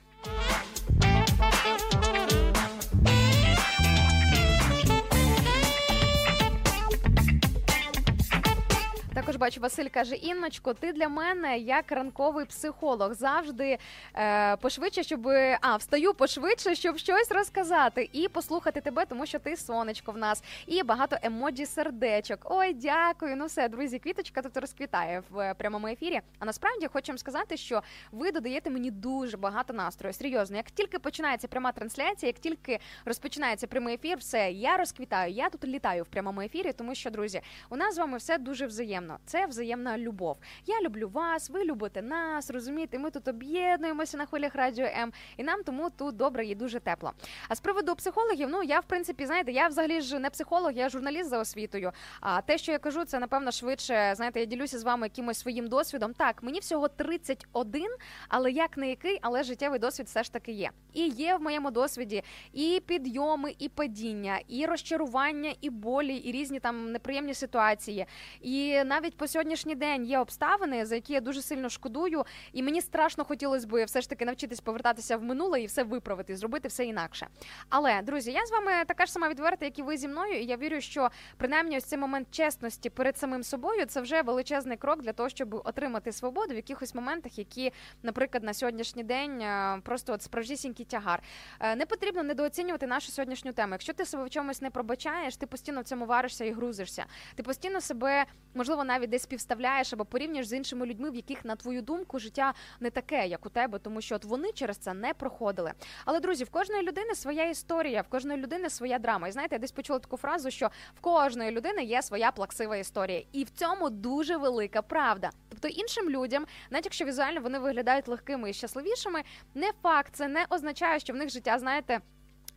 Також бачу, Василь каже: Інночко, ти для мене як ранковий психолог завжди е, пошвидше, щоб а встаю пошвидше, щоб щось розказати і послухати тебе, тому що ти сонечко в нас, і багато емоджі сердечок. Ой, дякую. Ну все, друзі, квіточка тут розквітає в е, прямому ефірі. А насправді хочу вам сказати, що ви додаєте мені дуже багато настрою. Серйозно, як тільки починається пряма трансляція, як тільки розпочинається прямий ефір, все я розквітаю. Я тут літаю в прямому ефірі, тому що друзі, у нас з вами все дуже взаємно. Це взаємна любов. Я люблю вас, ви любите нас. Розумієте, ми тут об'єднуємося на хвилях радіо М, і нам тому тут добре і дуже тепло. А з приводу психологів, ну я в принципі знаєте, я взагалі ж не психолог, я журналіст за освітою. А те, що я кажу, це напевно швидше. Знаєте, я ділюся з вами якимось своїм досвідом. Так, мені всього 31, але як не який, але життєвий досвід все ж таки є. І є в моєму досвіді і підйоми, і падіння, і розчарування, і болі, і різні там неприємні ситуації. І навіть по сьогоднішній день є обставини, за які я дуже сильно шкодую, і мені страшно хотілося б все ж таки навчитись повертатися в минуле і все виправити, зробити все інакше. Але друзі, я з вами така ж сама відверта, як і ви зі мною. І я вірю, що принаймні ось цей момент чесності перед самим собою це вже величезний крок для того, щоб отримати свободу в якихось моментах, які, наприклад, на сьогоднішній день е, просто от справжнісінький тягар. Е, Не потрібно недооцінювати нашу сьогоднішню тему. Якщо ти себе в чомусь не пробачаєш, ти постійно в цьому варишся і грузишся. Ти постійно себе можливо навіть десь співставляєш або порівнюєш з іншими людьми, в яких на твою думку життя не таке, як у тебе, тому що от вони через це не проходили. Але друзі, в кожної людини своя історія, в кожної людини своя драма. І знаєте, я десь почула таку фразу, що в кожної людини є своя плаксива історія, і в цьому дуже велика правда. Тобто іншим людям, навіть якщо візуально вони виглядають легкими і щасливішими, не факт, це не означає, що в них життя, знаєте.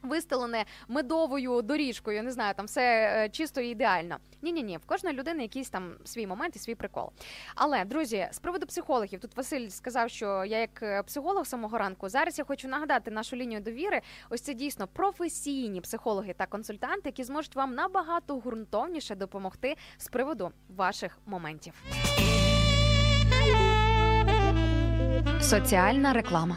Вистелене медовою доріжкою, не знаю, там все е, чисто і ідеально. Ні, ні, ні, в кожної людини якийсь там свій момент і свій прикол. Але друзі, з приводу психологів, тут Василь сказав, що я як е, психолог самого ранку. Зараз я хочу нагадати нашу лінію довіри. Ось це дійсно професійні психологи та консультанти, які зможуть вам набагато ґрунтовніше допомогти з приводу ваших моментів. Соціальна реклама.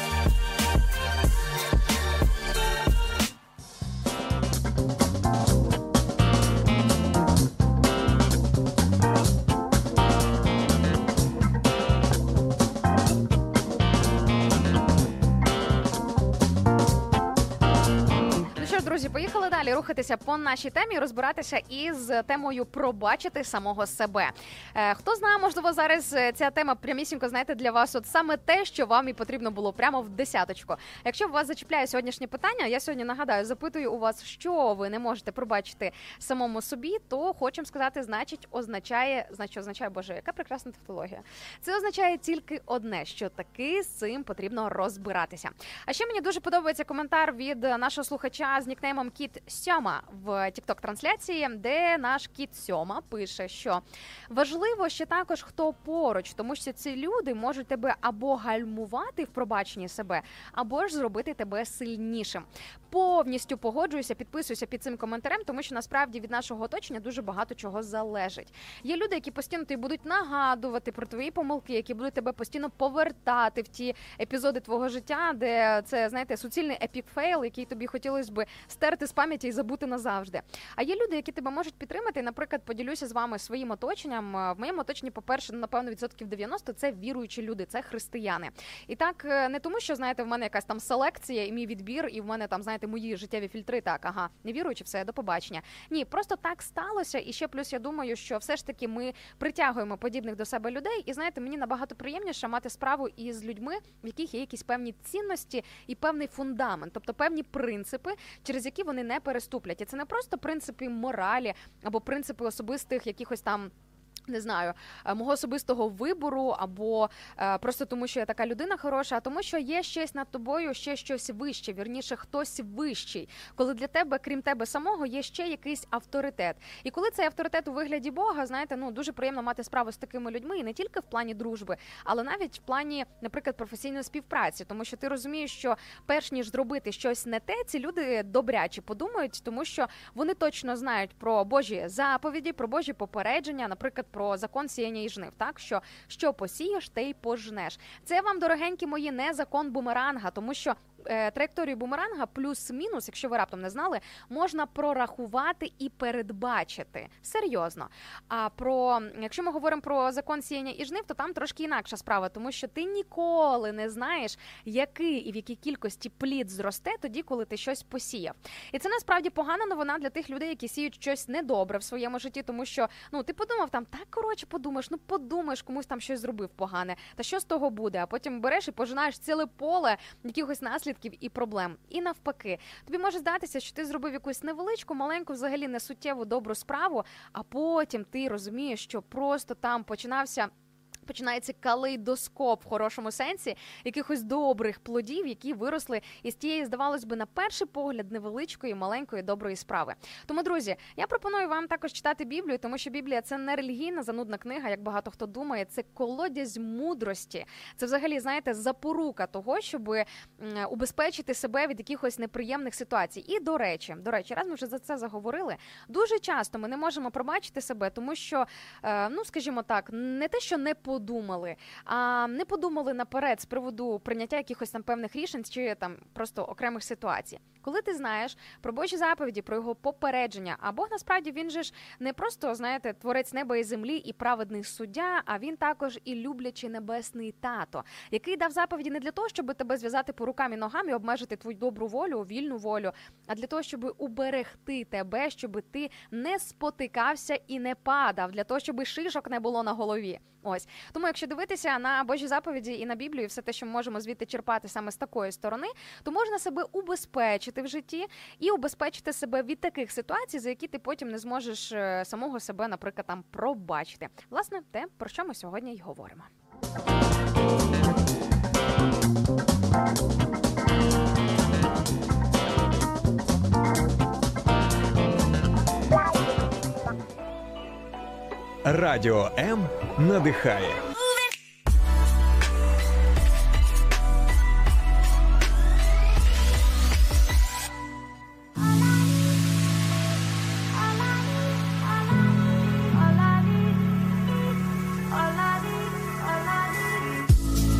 Рухатися по нашій темі, розбиратися із темою пробачити самого себе. Е, хто знає, можливо, зараз е, ця тема прямісінько знаєте для вас, от саме те, що вам і потрібно було прямо в десяточку. Якщо вас зачіпляє сьогоднішнє питання, я сьогодні нагадаю, запитую у вас, що ви не можете пробачити самому собі, то хочемо сказати, значить, означає, значить, означає, боже, яка прекрасна тавтологія. Це означає тільки одне, що таки з цим потрібно розбиратися. А ще мені дуже подобається коментар від нашого слухача з нікнеймом Кіт Сьома в тікток трансляції, де наш кіт Сьома пише, що важливо ще також хто поруч, тому що ці люди можуть тебе або гальмувати в пробаченні себе, або ж зробити тебе сильнішим. Повністю погоджуюся, підписуюся під цим коментарем, тому що насправді від нашого оточення дуже багато чого залежить. Є люди, які постійно тобі будуть нагадувати про твої помилки, які будуть тебе постійно повертати в ті епізоди твого життя, де це знаєте суцільний epic fail, який тобі хотілося би стерти з пам'яті і забути назавжди. А є люди, які тебе можуть підтримати. Наприклад, поділюся з вами своїм оточенням. Е, В моєму оточенні, по-перше, ну, напевно, відсотків 90 – це віруючі люди, це християни. І так е, не тому, що знаєте, в мене якась там селекція і мій відбір, і в мене там знаєте мої життєві фільтри. Так, ага, не віруючи, все до побачення. Ні, просто так сталося. І ще плюс я думаю, що все ж таки ми притягуємо подібних до себе людей. І знаєте, мені набагато приємніше мати справу із людьми, в яких є якісь певні цінності і певний фундамент, тобто певні принципи, через які вони не переступлять. І це не просто принципи моралі або принципи особистих якихось там. Не знаю, е, мого особистого вибору, або е, просто тому, що я така людина хороша, а тому, що є щось над тобою, ще щось вище, вірніше, хтось вищий, коли для тебе, крім тебе самого, є ще якийсь авторитет. І коли цей авторитет у вигляді Бога, знаєте, ну дуже приємно мати справу з такими людьми, і не тільки в плані дружби, але навіть в плані, наприклад, професійної співпраці, тому що ти розумієш, що перш ніж зробити щось не те, ці люди добряче подумають, тому що вони точно знають про Божі заповіді, про Божі попередження, наприклад, про закон сіяння і жнив, так що що посієш, те й пожнеш. Це вам, дорогенькі мої, не закон бумеранга, тому що. Е, Траєкторію бумеранга плюс-мінус, якщо ви раптом не знали, можна прорахувати і передбачити серйозно. А про якщо ми говоримо про закон сіяння і жнив, то там трошки інакша справа, тому що ти ніколи не знаєш, який і в якій кількості плід зросте тоді, коли ти щось посіяв. І це насправді погана новина для тих людей, які сіють щось недобре в своєму житті, тому що ну ти подумав там, так коротше, подумаєш, ну подумаєш, комусь там щось зробив погане. Та що з того буде? А потім береш і пожинаєш ціле поле якихось наслідків і проблем. І навпаки, тобі може здатися, що ти зробив якусь невеличку, маленьку, взагалі несуттєву добру справу, а потім ти розумієш, що просто там починався. Починається калейдоскоп в хорошому сенсі якихось добрих плодів, які виросли із тієї, здавалось би, на перший погляд невеличкої, маленької доброї справи. Тому, друзі, я пропоную вам також читати Біблію, тому що Біблія це не релігійна занудна книга, як багато хто думає. Це колодязь мудрості. Це взагалі знаєте запорука того, щоб убезпечити себе від якихось неприємних ситуацій. І до речі, до речі, раз ми вже за це заговорили. Дуже часто ми не можемо пробачити себе, тому що, е, ну скажімо так, не те, що не подумали, а не подумали наперед з приводу прийняття якихось там певних рішень чи там просто окремих ситуацій. Коли ти знаєш про Божі заповіді, про його попередження, а Бог насправді він же ж не просто знаєте творець неба і землі і праведний суддя, а він також і люблячий небесний тато, який дав заповіді не для того, щоб тебе зв'язати по рукам і ногам і обмежити твою добру волю, вільну волю, а для того, щоб уберегти тебе, щоб ти не спотикався і не падав, для того, щоб шишок не було на голові. Ось тому, якщо дивитися на Божі заповіді і на Біблію, все те, що ми можемо звідти черпати саме з такої сторони, то можна себе убезпечити в житті і убезпечити себе від таких ситуацій, за які ти потім не зможеш е, самого себе, наприклад, там пробачити. Власне, те про що ми сьогодні й говоримо. Радіо М надихає.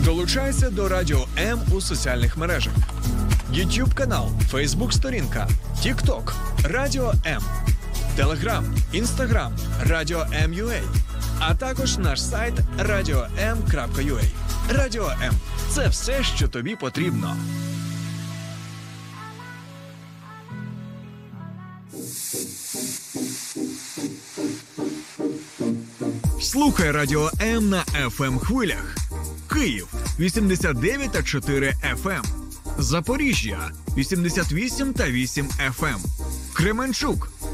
Долучайся до Радіо М у соціальних мережах: YouTube канал, Facebook сторінка, TikTok, Радіо М, Телеграм, Інстаграм, Радіо М.Ua, а також наш сайт radio.m.ua. Радіо М це все, що тобі потрібно. Слухай Радіо М на fm хвилях. Київ 89 та 4 FM. Запоріжжя 88 та 8 FM. Кременчук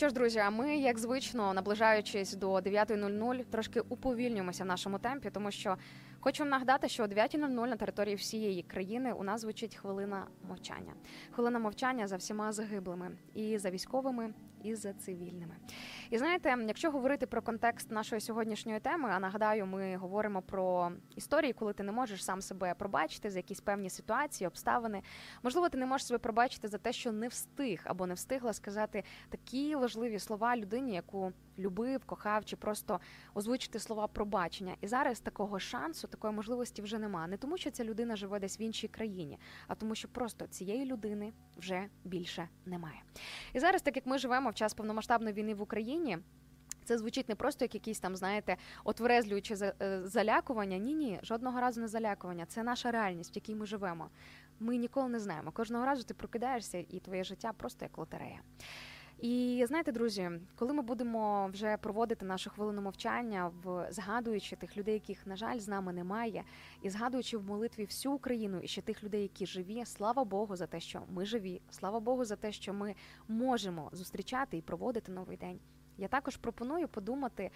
Що ж, друзі, а ми, як звично, наближаючись до 9.00, трошки уповільнюємося в нашому темпі, тому що хочу нагадати, що о 9.00 на території всієї країни у нас звучить хвилина мовчання. Хвилина мовчання за всіма загиблими і за військовими, і за цивільними. І знаєте, якщо говорити про контекст нашої сьогоднішньої теми, а нагадаю, ми говоримо про історії, коли ти не можеш сам себе пробачити за якісь певні ситуації, обставини. Можливо, ти не можеш себе пробачити за те, що не встиг або не встигла сказати такі важливі слова людині, яку любив, кохав, чи просто озвучити слова пробачення. І зараз такого шансу, такої можливості вже нема. Не тому, що ця людина живе десь в іншій країні, а тому, що просто цієї людини вже більше немає. І зараз, так як ми живемо в час повномасштабної війни в Україні. Це звучить не просто як якісь там, знаєте, отверезлююче за- залякування. Ні, ні, жодного разу не залякування. Це наша реальність, в якій ми живемо. Ми ніколи не знаємо. Кожного разу ти прокидаєшся, і твоє життя просто як лотерея. І знаєте, друзі, коли ми будемо вже проводити нашу хвилину мовчання, в згадуючи тих людей, яких на жаль з нами немає, і згадуючи в молитві всю Україну і ще тих людей, які живі, слава Богу за те, що ми живі, слава Богу за те, що ми можемо зустрічати і проводити новий день. Я також пропоную подумати,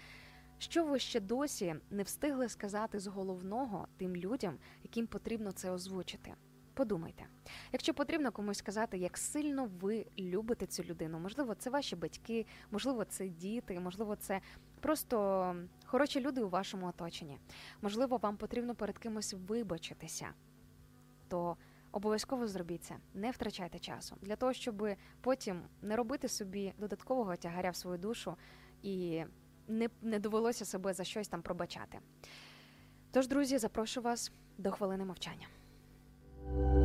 що ви ще досі не встигли сказати з головного тим людям, яким потрібно це озвучити. Подумайте, якщо потрібно комусь сказати, як сильно ви любите цю людину, можливо, це ваші батьки, можливо, це діти, можливо, це просто хороші люди у вашому оточенні. Можливо, вам потрібно перед кимось вибачитися, то обов'язково зробіть це, не втрачайте часу для того, щоб потім не робити собі додаткового тягаря в свою душу і не, не довелося себе за щось там пробачати. Тож, друзі, запрошую вас до хвилини мовчання. thank you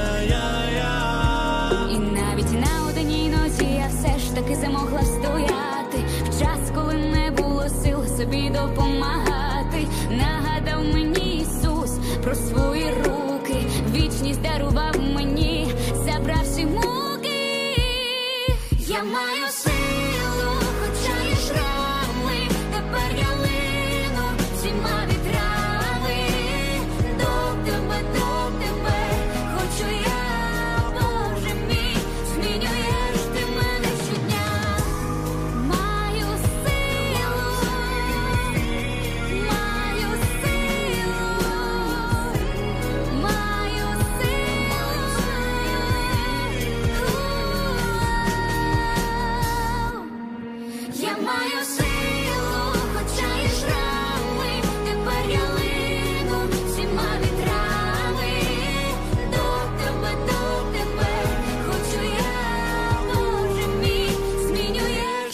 допомагати. Нагадав мені Ісус про свої руки. Вічність дарував мені, забравши муки. Я маю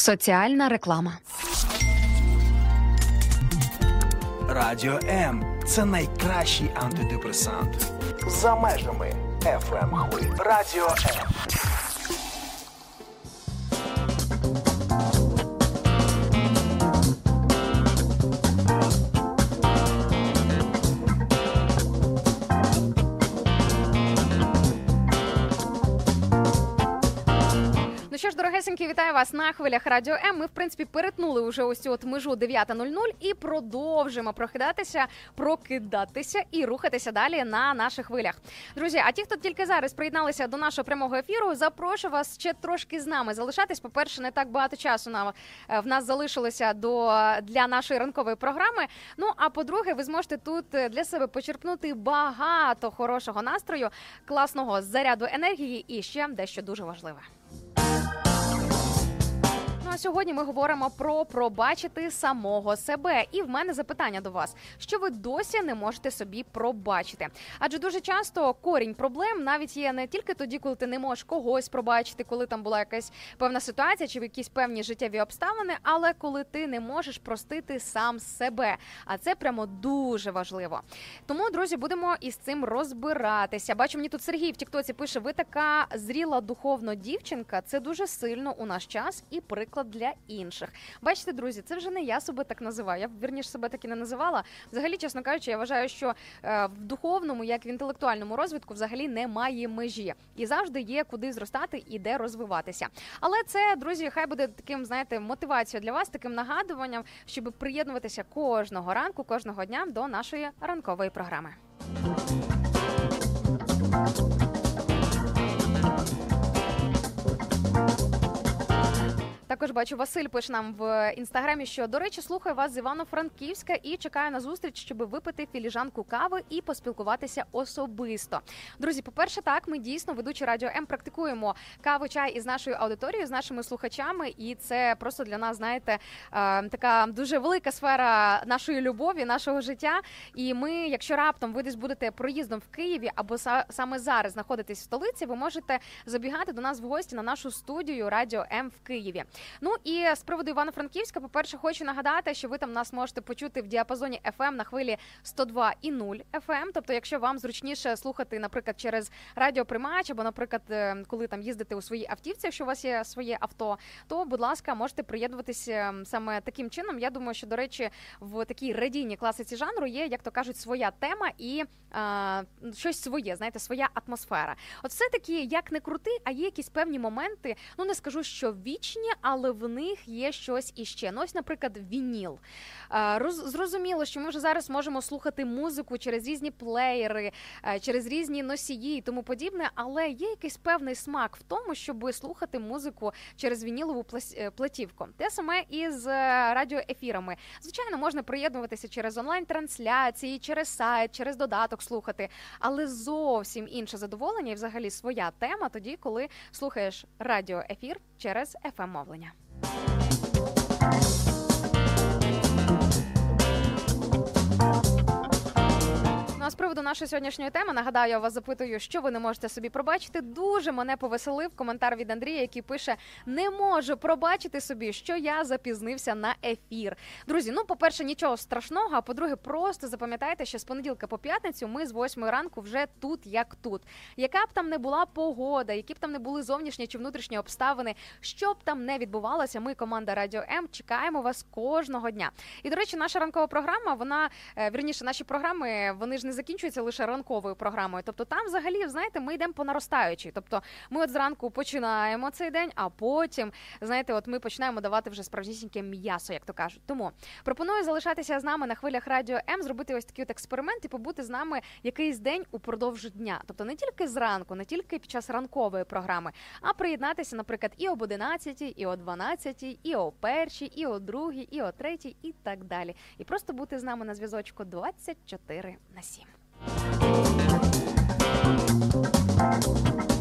Соціальна реклама. Радіо М це найкращий антидепресант. За межами FM хвиль. Радіо М. що ж, дорогесенькі, вітаю вас на хвилях Радіо М. Ми, в принципі, перетнули вже ось цю от межу 9.00 і продовжимо прокидатися, прокидатися і рухатися далі на наших хвилях. Друзі, а ті, хто тільки зараз приєдналися до нашого прямого ефіру, запрошую вас ще трошки з нами залишатись. По-перше, не так багато часу на е, в нас залишилося до для нашої ранкової програми. Ну а по-друге, ви зможете тут е, для себе почерпнути багато хорошого настрою, класного заряду енергії і ще дещо дуже важливе. Ну а сьогодні ми говоримо про пробачити самого себе. І в мене запитання до вас: що ви досі не можете собі пробачити? Адже дуже часто корінь проблем навіть є не тільки тоді, коли ти не можеш когось пробачити, коли там була якась певна ситуація чи якісь певні життєві обставини, але коли ти не можеш простити сам себе. А це прямо дуже важливо. Тому, друзі, будемо із цим розбиратися. Бачу, мені тут Сергій в Тіктоці пише: ви така зріла духовно дівчинка. Це дуже сильно у наш час і приклад приклад для інших. Бачите, друзі, це вже не я себе так називаю. Я б, вірніше себе так і не називала. Взагалі, чесно кажучи, я вважаю, що е, в духовному, як в інтелектуальному розвитку, взагалі немає межі і завжди є куди зростати і де розвиватися. Але це, друзі, хай буде таким, знаєте, мотивацією для вас, таким нагадуванням, щоб приєднуватися кожного ранку, кожного дня до нашої ранкової програми. Також бачу, Василь пише нам в інстаграмі, що до речі, слухаю вас з Івано-Франківська і чекаю на зустріч, щоб випити філіжанку кави і поспілкуватися особисто. Друзі, по-перше, так ми дійсно ведучі радіо М практикуємо каву чай із нашою аудиторією, з нашими слухачами, і це просто для нас, знаєте, е, така дуже велика сфера нашої любові, нашого життя. І ми, якщо раптом ви десь будете проїздом в Києві або са- саме зараз знаходитесь в столиці, ви можете забігати до нас в гості на нашу студію Радіо М в Києві. Ну і з приводу Івано-Франківська, по-перше, хочу нагадати, що ви там нас можете почути в діапазоні FM на хвилі 102,0 FM. Тобто, якщо вам зручніше слухати, наприклад, через радіоприймач, або, наприклад, е, коли там їздите у своїй автівці, якщо у вас є своє авто, то, будь ласка, можете приєднуватися саме таким чином. Я думаю, що до речі, в такій радійній класиці жанру є, як то кажуть, своя тема і а, щось своє, знаєте, своя атмосфера. От все таки, як не крути, а є якісь певні моменти. Ну не скажу, що вічні, але в них є щось іще. Ну, ось, наприклад, вініл. Роз- зрозуміло, що ми вже зараз можемо слухати музику через різні плеєри, е, через різні носії і тому подібне, але є якийсь певний смак в тому, щоб слухати музику через вінілову е, платівку. Те саме і з е, радіоефірами. Звичайно, можна приєднуватися через онлайн-трансляції, через сайт, через додаток слухати, але зовсім інше задоволення і взагалі своя тема тоді, коли слухаєш радіоефір через fm мовлення Ну з приводу нашої сьогоднішньої теми нагадаю, я вас запитую, що ви не можете собі пробачити. Дуже мене повеселив коментар від Андрія, який пише: не можу пробачити собі, що я запізнився на ефір. Друзі, ну по-перше, нічого страшного. А по-друге, просто запам'ятайте, що з понеділка по п'ятницю ми з 8 ранку вже тут, як тут. Яка б там не була погода, які б там не були зовнішні чи внутрішні обставини, що б там не відбувалося, ми, команда Радіо М, чекаємо вас кожного дня. І до речі, наша ранкова програма, вона е, вірніше, наші програми вони ж не закінчуються лише ранковою програмою. Тобто, там взагалі, знаєте, ми йдемо по наростаючій. Тобто, ми от зранку починаємо цей день, а потім, знаєте, от ми починаємо давати вже справжнісіньке м'ясо, як то кажуть. Тому пропоную залишатися з нами на хвилях радіо М, зробити ось такий от експеримент і побути з нами якийсь день упродовж дня. Тобто не тільки зранку, не тільки під час ранкової програми, а приєднатися, наприклад, і об 11, і о 12, і о першій, і о другій, і о третій, і так далі. І просто бути з нами на зв'язочку 24 на 7. Thank you.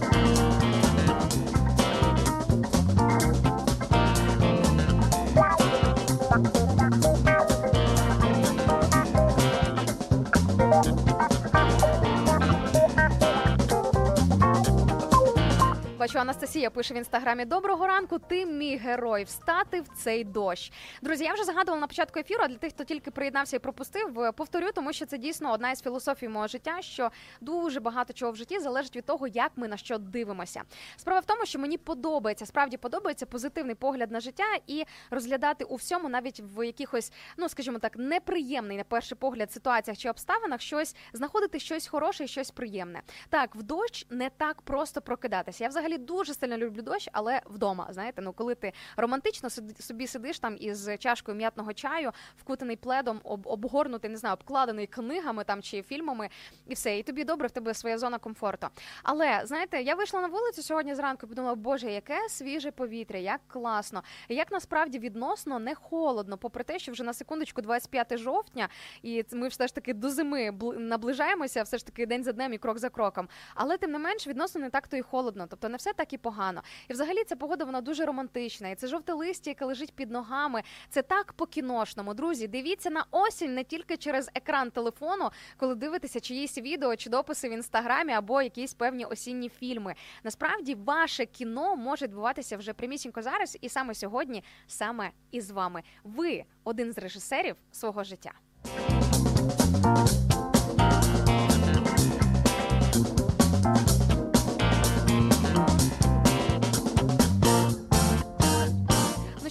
Бачу, Анастасія пише в інстаграмі: Доброго ранку, ти мій герой. Встати в цей дощ. Друзі, я вже загадувала на початку ефіру. А для тих, хто тільки приєднався і пропустив, е, повторю, тому що це дійсно одна із філософій мого життя, що дуже багато чого в житті залежить від того, як ми на що дивимося. Справа в тому, що мені подобається, справді подобається позитивний погляд на життя і розглядати у всьому, навіть в якихось, ну скажімо так, неприємний на перший погляд ситуаціях чи обставинах, щось знаходити щось хороше і щось приємне. Так, в дощ не так просто прокидатися. Я взагалі дуже сильно люблю дощ, але вдома, знаєте, ну коли ти романтично собі сидиш там із чашкою м'ятного чаю, вкутаний пледом, об, обгорнутий, не знаю, обкладений книгами там чи фільмами, і все, і тобі добре, в тебе своя зона комфорту. Але знаєте, я вийшла на вулицю сьогодні зранку і подумала, боже, яке свіже повітря, як класно, як насправді відносно не холодно, попри те, що вже на секундочку 25 жовтня, і ми все ж таки до зими наближаємося, все ж таки день за днем і крок за кроком. Але тим не менш, відносно не так то і холодно, тобто не все так і погано. І взагалі ця погода вона дуже романтична. І це жовте листя, яке лежить під ногами. Це так по-кіношному. Друзі, дивіться на осінь не тільки через екран телефону, коли дивитеся чиїсь відео чи дописи в інстаграмі або якісь певні осінні фільми. Насправді, ваше кіно може відбуватися вже прямісінько зараз, і саме сьогодні, саме із вами. Ви один з режисерів свого життя.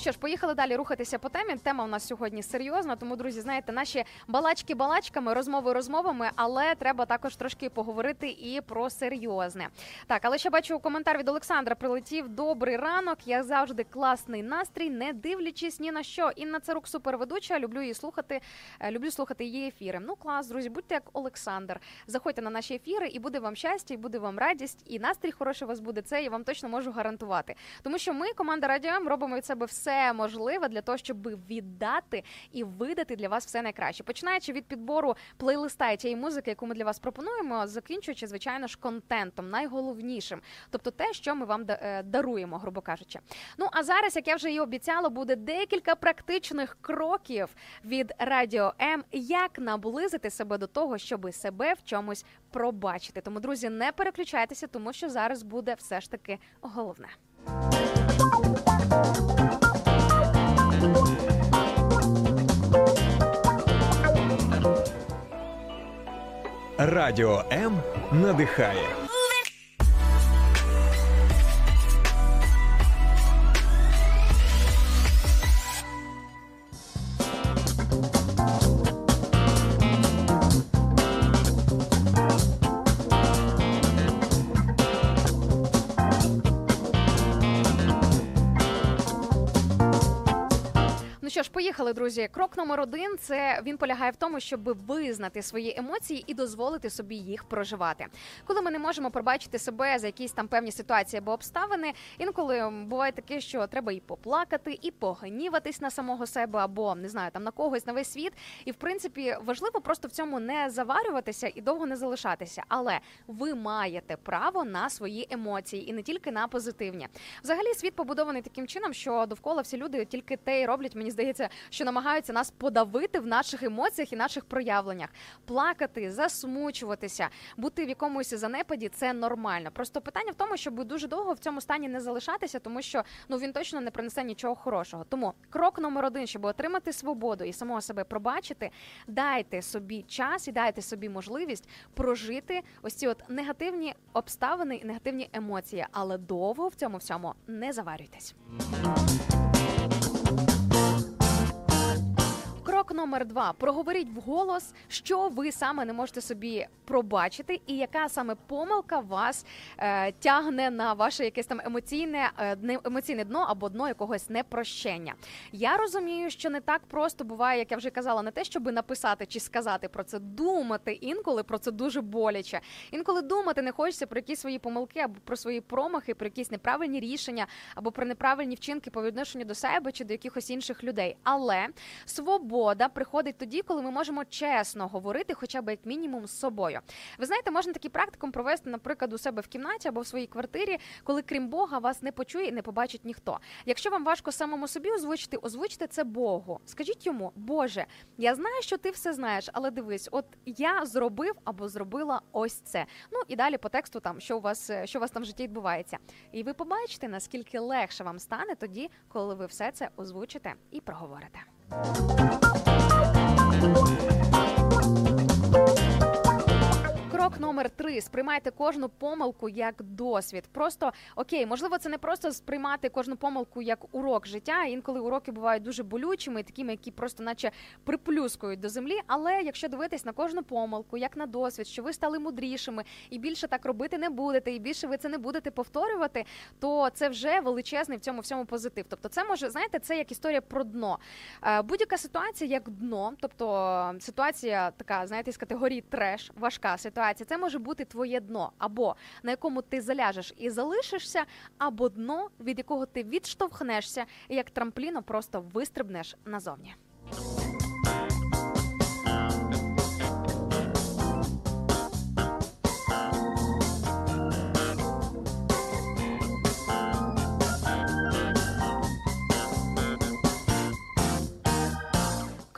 Що ж, поїхали далі рухатися по темі. Тема у нас сьогодні серйозна, тому друзі, знаєте, наші балачки балачками, розмови розмовами, але треба також трошки поговорити і про серйозне. Так, але ще бачу коментар від Олександра. Прилетів добрий ранок. Я завжди класний настрій, не дивлячись ні на що. Інна Царук суперведуча. Люблю її слухати. е, Люблю слухати її ефіри. Ну клас, друзі, будьте як Олександр. Заходьте на наші ефіри, і буде вам щастя, і буде вам радість, і настрій хороший у вас буде. Це я вам точно можу гарантувати. Тому що ми, команда Радіо М, робимо від себе все можливе для того, щоб віддати і видати для вас все найкраще. Починаючи від підбору плейлиста і тієї музики, яку ми для вас пропонуємо, закінчуючи, звичайно ж, контентом, найголовнішим, тобто те, що ми вам е, даруємо, грубо кажучи. Ну а зараз, як я вже і обіцяла, буде декілька практичних кроків від Радіо М, як наблизити себе до того, щоб себе в чомусь пробачити. Тому, друзі, не переключайтеся, тому що зараз буде все ж таки головне. Радіо М надихає. Ну що ж, поїхали, друзі. Крок номер один це він полягає в тому, щоб визнати свої емоції і дозволити собі їх проживати. Коли ми не можемо пробачити себе за якісь там певні ситуації або обставини, інколи буває таке, що треба і поплакати, і погніватись на самого себе, або не знаю, там на когось на весь світ. І в принципі важливо просто в цьому не заварюватися і довго не залишатися. Але ви маєте право на свої емоції і не тільки на позитивні. Взагалі, світ побудований таким чином, що довкола всі люди тільки те й роблять. Мені здається, що намагаються нас подавити в наших емоціях і наших проявленнях. Плакати, засмучуватися, бути в якомусь занепаді це нормально. Просто питання в тому, щоб дуже довго в цьому стані не залишатися, тому що ну він точно не принесе нічого хорошого. Тому крок номер один, щоб отримати свободу і самого себе пробачити, дайте собі час і дайте собі можливість прожити ось ці от негативні обставини і негативні емоції, але довго в цьому всьому не заварюйтесь. Крок номер два: проговоріть вголос, що ви саме не можете собі пробачити, і яка саме помилка вас е, тягне на ваше якесь там емоційне е, емоційне дно або дно якогось непрощення. Я розумію, що не так просто буває, як я вже казала, не те, щоб написати чи сказати про це, думати інколи про це дуже боляче. Інколи думати не хочеться про якісь свої помилки або про свої промахи, про якісь неправильні рішення або про неправильні вчинки по відношенню до себе чи до якихось інших людей. Але свобода приходить тоді, коли ми можемо чесно говорити, хоча б як мінімум з собою. Ви знаєте, можна такий практикум провести, наприклад, у себе в кімнаті або в своїй квартирі, коли крім Бога вас не почує і не побачить ніхто. Якщо вам важко самому собі озвучити, озвучте це Богу. Скажіть йому, Боже, я знаю, що ти все знаєш, але дивись, от я зробив або зробила ось це. Ну і далі по тексту там, що у вас е, що у вас там в житті відбувається. І ви побачите, наскільки легше вам стане тоді, коли ви все це озвучите і проговорите. Música Крок номер три: сприймайте кожну помилку як досвід. Просто окей, можливо, це не просто сприймати кожну помилку як урок життя. Інколи уроки бувають дуже болючими, такими, які просто, наче приплюскують до землі. Але якщо дивитись на кожну помилку, як на досвід, що ви стали мудрішими і більше так робити не будете, і більше ви це не будете повторювати, то це вже величезний в цьому всьому позитив. Тобто, це може знаєте, це як історія про дно. Е, Будь-яка ситуація як дно, тобто ситуація така, знаєте, з категорії треш, важка ситуація. Це може бути твоє дно, або на якому ти заляжеш і залишишся, або дно, від якого ти відштовхнешся, і як трампліно просто вистрибнеш назовні.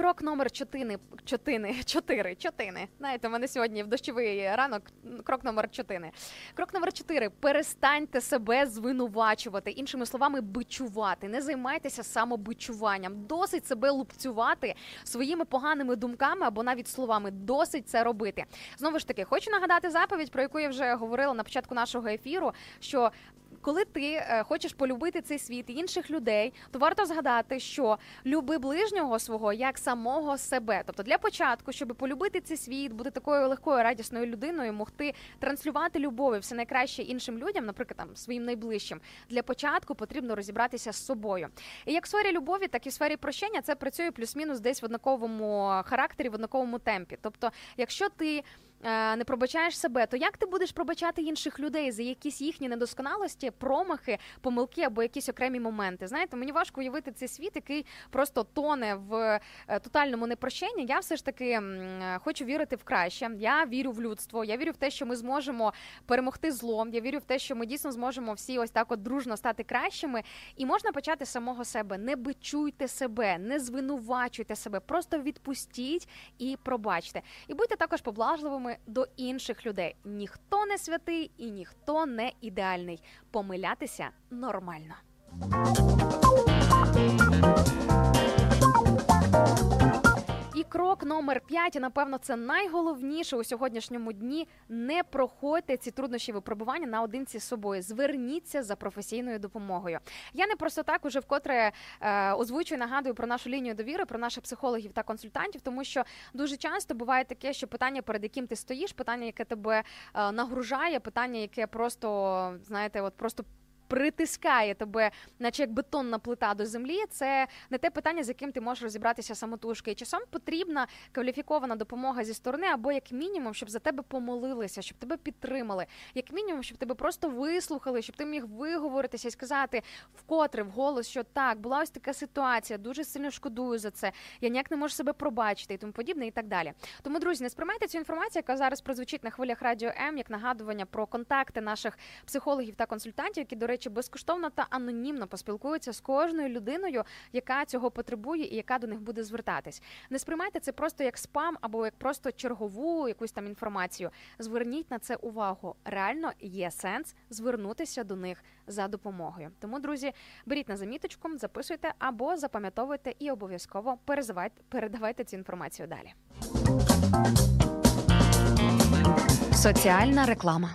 Крок номер чотири, чотири, чотири, чотири. Знаєте, у мене сьогодні в дощовий ранок. Крок номер чотири. Крок номер чотири. Перестаньте себе звинувачувати. Іншими словами, бичувати. Не займайтеся самобичуванням. Досить себе лупцювати своїми поганими думками або навіть словами. Досить це робити. Знову ж таки, хочу нагадати заповідь, про яку я вже говорила на початку нашого ефіру. що коли ти е, хочеш полюбити цей світ і інших людей, то варто згадати, що люби ближнього свого як самого себе. Тобто, для початку, щоб полюбити цей світ, бути такою легкою радісною людиною, могти транслювати любов і все найкраще іншим людям, наприклад, там своїм найближчим. Для початку потрібно розібратися з собою. І як в сфері любові, так і в сфері прощення це працює плюс-мінус десь в однаковому характері, в однаковому темпі. Тобто, якщо ти е, не пробачаєш себе, то як ти будеш пробачати інших людей за якісь їхні недосконалості, промахи, помилки або якісь окремі моменти? Знаєте, мені важко уявити цей світ, який просто тоне в е, тотальному непрощенні. Я все ж таки е, хочу вірити в краще. Я вірю в людство. Я вірю в те, що ми зможемо перемогти зло. Я вірю в те, що ми дійсно зможемо всі ось так от дружно стати кращими. І можна почати з самого себе. Не бичуйте себе, не звинувачуйте себе, просто відпустіть і пробачте. І будьте також поблажливими до інших людей. Ніхто не святий і ніхто не ідеальний. Помилятися нормально. Крок номер 5, і напевно, це найголовніше у сьогоднішньому дні. Не проходьте ці труднощі випробування наодинці з собою. Зверніться за професійною допомогою. Я не просто так уже вкотре е, озвучую, нагадую про нашу лінію довіри, про наших психологів та консультантів, тому що дуже часто буває таке, що питання, перед яким ти стоїш, питання, яке тебе е, нагружає, питання, яке просто знаєте, от просто притискає тебе, наче як бетонна плита до землі. Це не те питання, з яким ти можеш розібратися самотужки. І часом потрібна кваліфікована допомога зі сторони, або як мінімум, щоб за тебе помолилися, щоб тебе підтримали, як мінімум, щоб тебе просто вислухали, щоб ти міг виговоритися і сказати вкотре вголос, що так, була ось така ситуація, дуже сильно шкодую за це. Я ніяк не можу себе пробачити і тому подібне, і так далі. Тому, друзі, не сприймайте цю інформацію, яка зараз прозвучить на хвилях радіо М, як нагадування про контакти наших психологів та консультантів, які, до речі, безкоштовно та анонімно поспілкуються з кожною людиною, яка цього потребує і яка до них буде звертатись. Не сприймайте це просто як спам або як просто чергову якусь там інформацію. Зверніть на це увагу. Реально є сенс звернутися до них за допомогою. Тому, друзі, беріть на заміточку, записуйте або запам'ятовуйте і обов'язково перезавайте- передавайте цю інформацію далі. Соціальна реклама.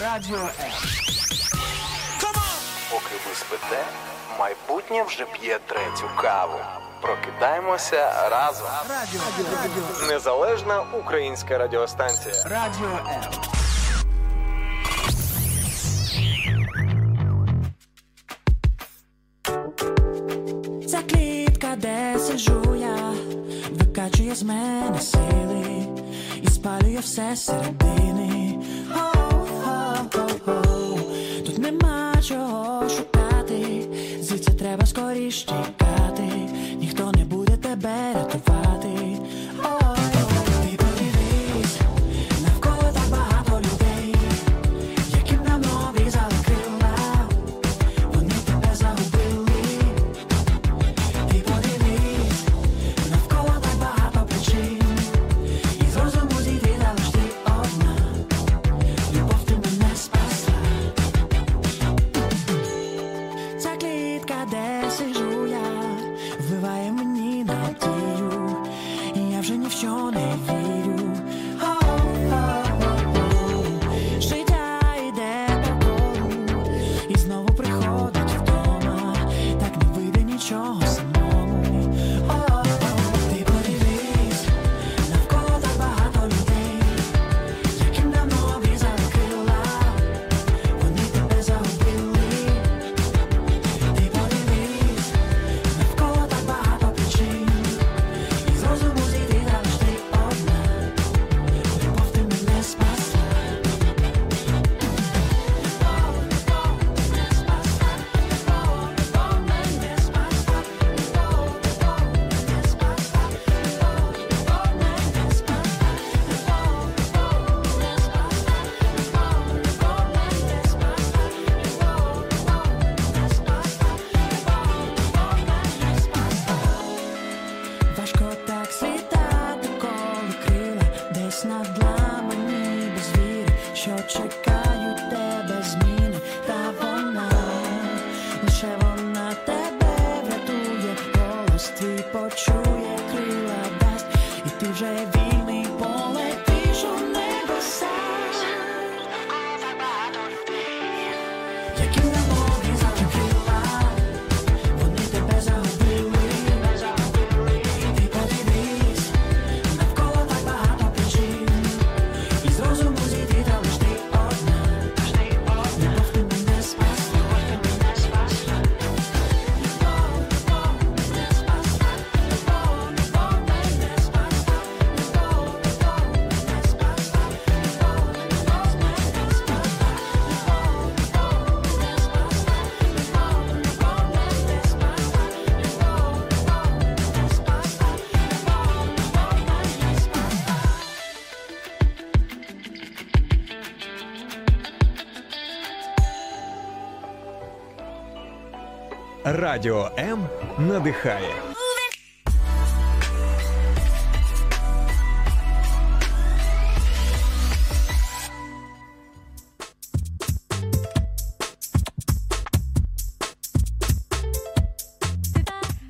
Радіо М. Поки ви спите, майбутнє вже п'є третю каву. Прокидаємося разом. Радіо, радіо, Незалежна українська радіостанція. радіо М. Ця клітка, де сиджу я, викачує з мене сили і спалює все середини. Тут нема чого шукати, звідси треба скоріш Радіо М надихає.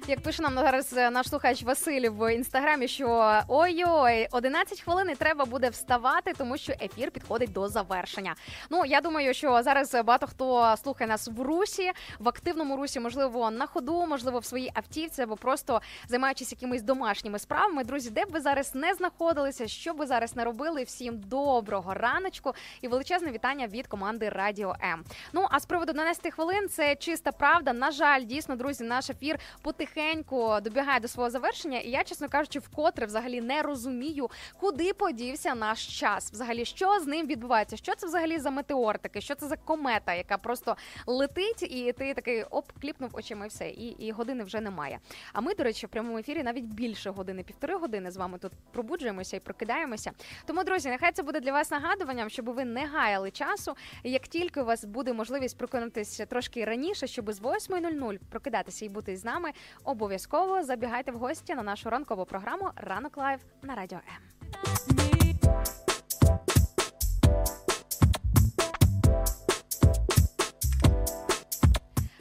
Як пише нам зараз е, наш слухач Василь в інстаграмі, що ой-ой, 11 хвилин і треба буде вставати, тому що ефір підходить до завершення. Ну я думаю, що зараз багато хто слухає нас в русі, в активному русі, можливо, на ходу, можливо, в своїй автівці, або просто займаючись якимись домашніми справами. Друзі, де б ви зараз не знаходилися, що ви зараз не робили, всім доброго раночку і величезне вітання від команди Радіо М. Ну а з приводу 12 хвилин це чиста правда. На жаль, дійсно, друзі, наш ефір потихеньку добігає до свого завершення, і я, чесно кажучи, вкотре взагалі не розумію, куди подівся наш час. Взагалі, що з ним відбувається? Що це взагалі за метеор такий? Що це за комета, яка просто летить, і ти такий оп, кліпнув очима і все, і, і години вже немає. А ми, до речі, в прямому ефірі навіть більше години, півтори години з вами тут пробуджуємося і прокидаємося. Тому, друзі, нехай це буде для вас нагадуванням, щоб ви не гаяли часу. Як тільки у вас буде можливість прокинутися трошки раніше, щоб з 8.00 прокидатися і бути з нами, обов'язково забігайте в гості на нашу ранкову програму Ранок Live на радіо М.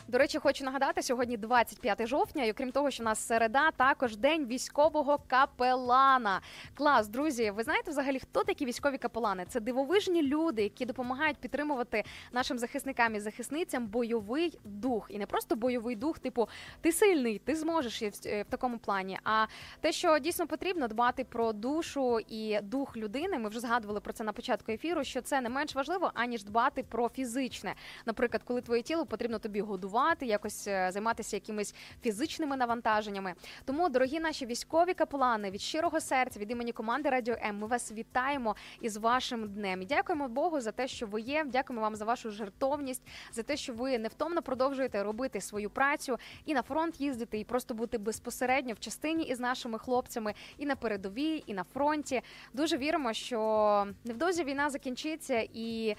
До речі, хочу нагадати, сьогодні 25 жовтня, і окрім того, що у нас середа, також день військового капелана. Клас, друзі, ви знаєте взагалі, хто такі військові капелани? Це дивовижні люди, які допомагають підтримувати нашим захисникам і захисницям бойовий дух. І не просто бойовий дух, типу ти сильний, ти зможеш в, в такому плані. А те, що дійсно потрібно дбати про душу і дух людини. Ми вже згадували про це на початку ефіру. Що це не менш важливо, аніж дбати про фізичне. Наприклад, коли твоє тіло потрібно тобі годувати якось е, займатися якимись фізичними навантаженнями. Тому, дорогі наші військові капелани, від щирого серця, від імені команди Радіо М, ми вас вітаємо із вашим днем. І дякуємо Богу за те, що ви є. Дякуємо вам за вашу жертовність, за те, що ви невтомно продовжуєте робити свою працю і на фронт їздити, і просто бути безпосередньо в частині із нашими хлопцями, і на передовій, і на фронті. Дуже віримо, що невдовзі війна закінчиться і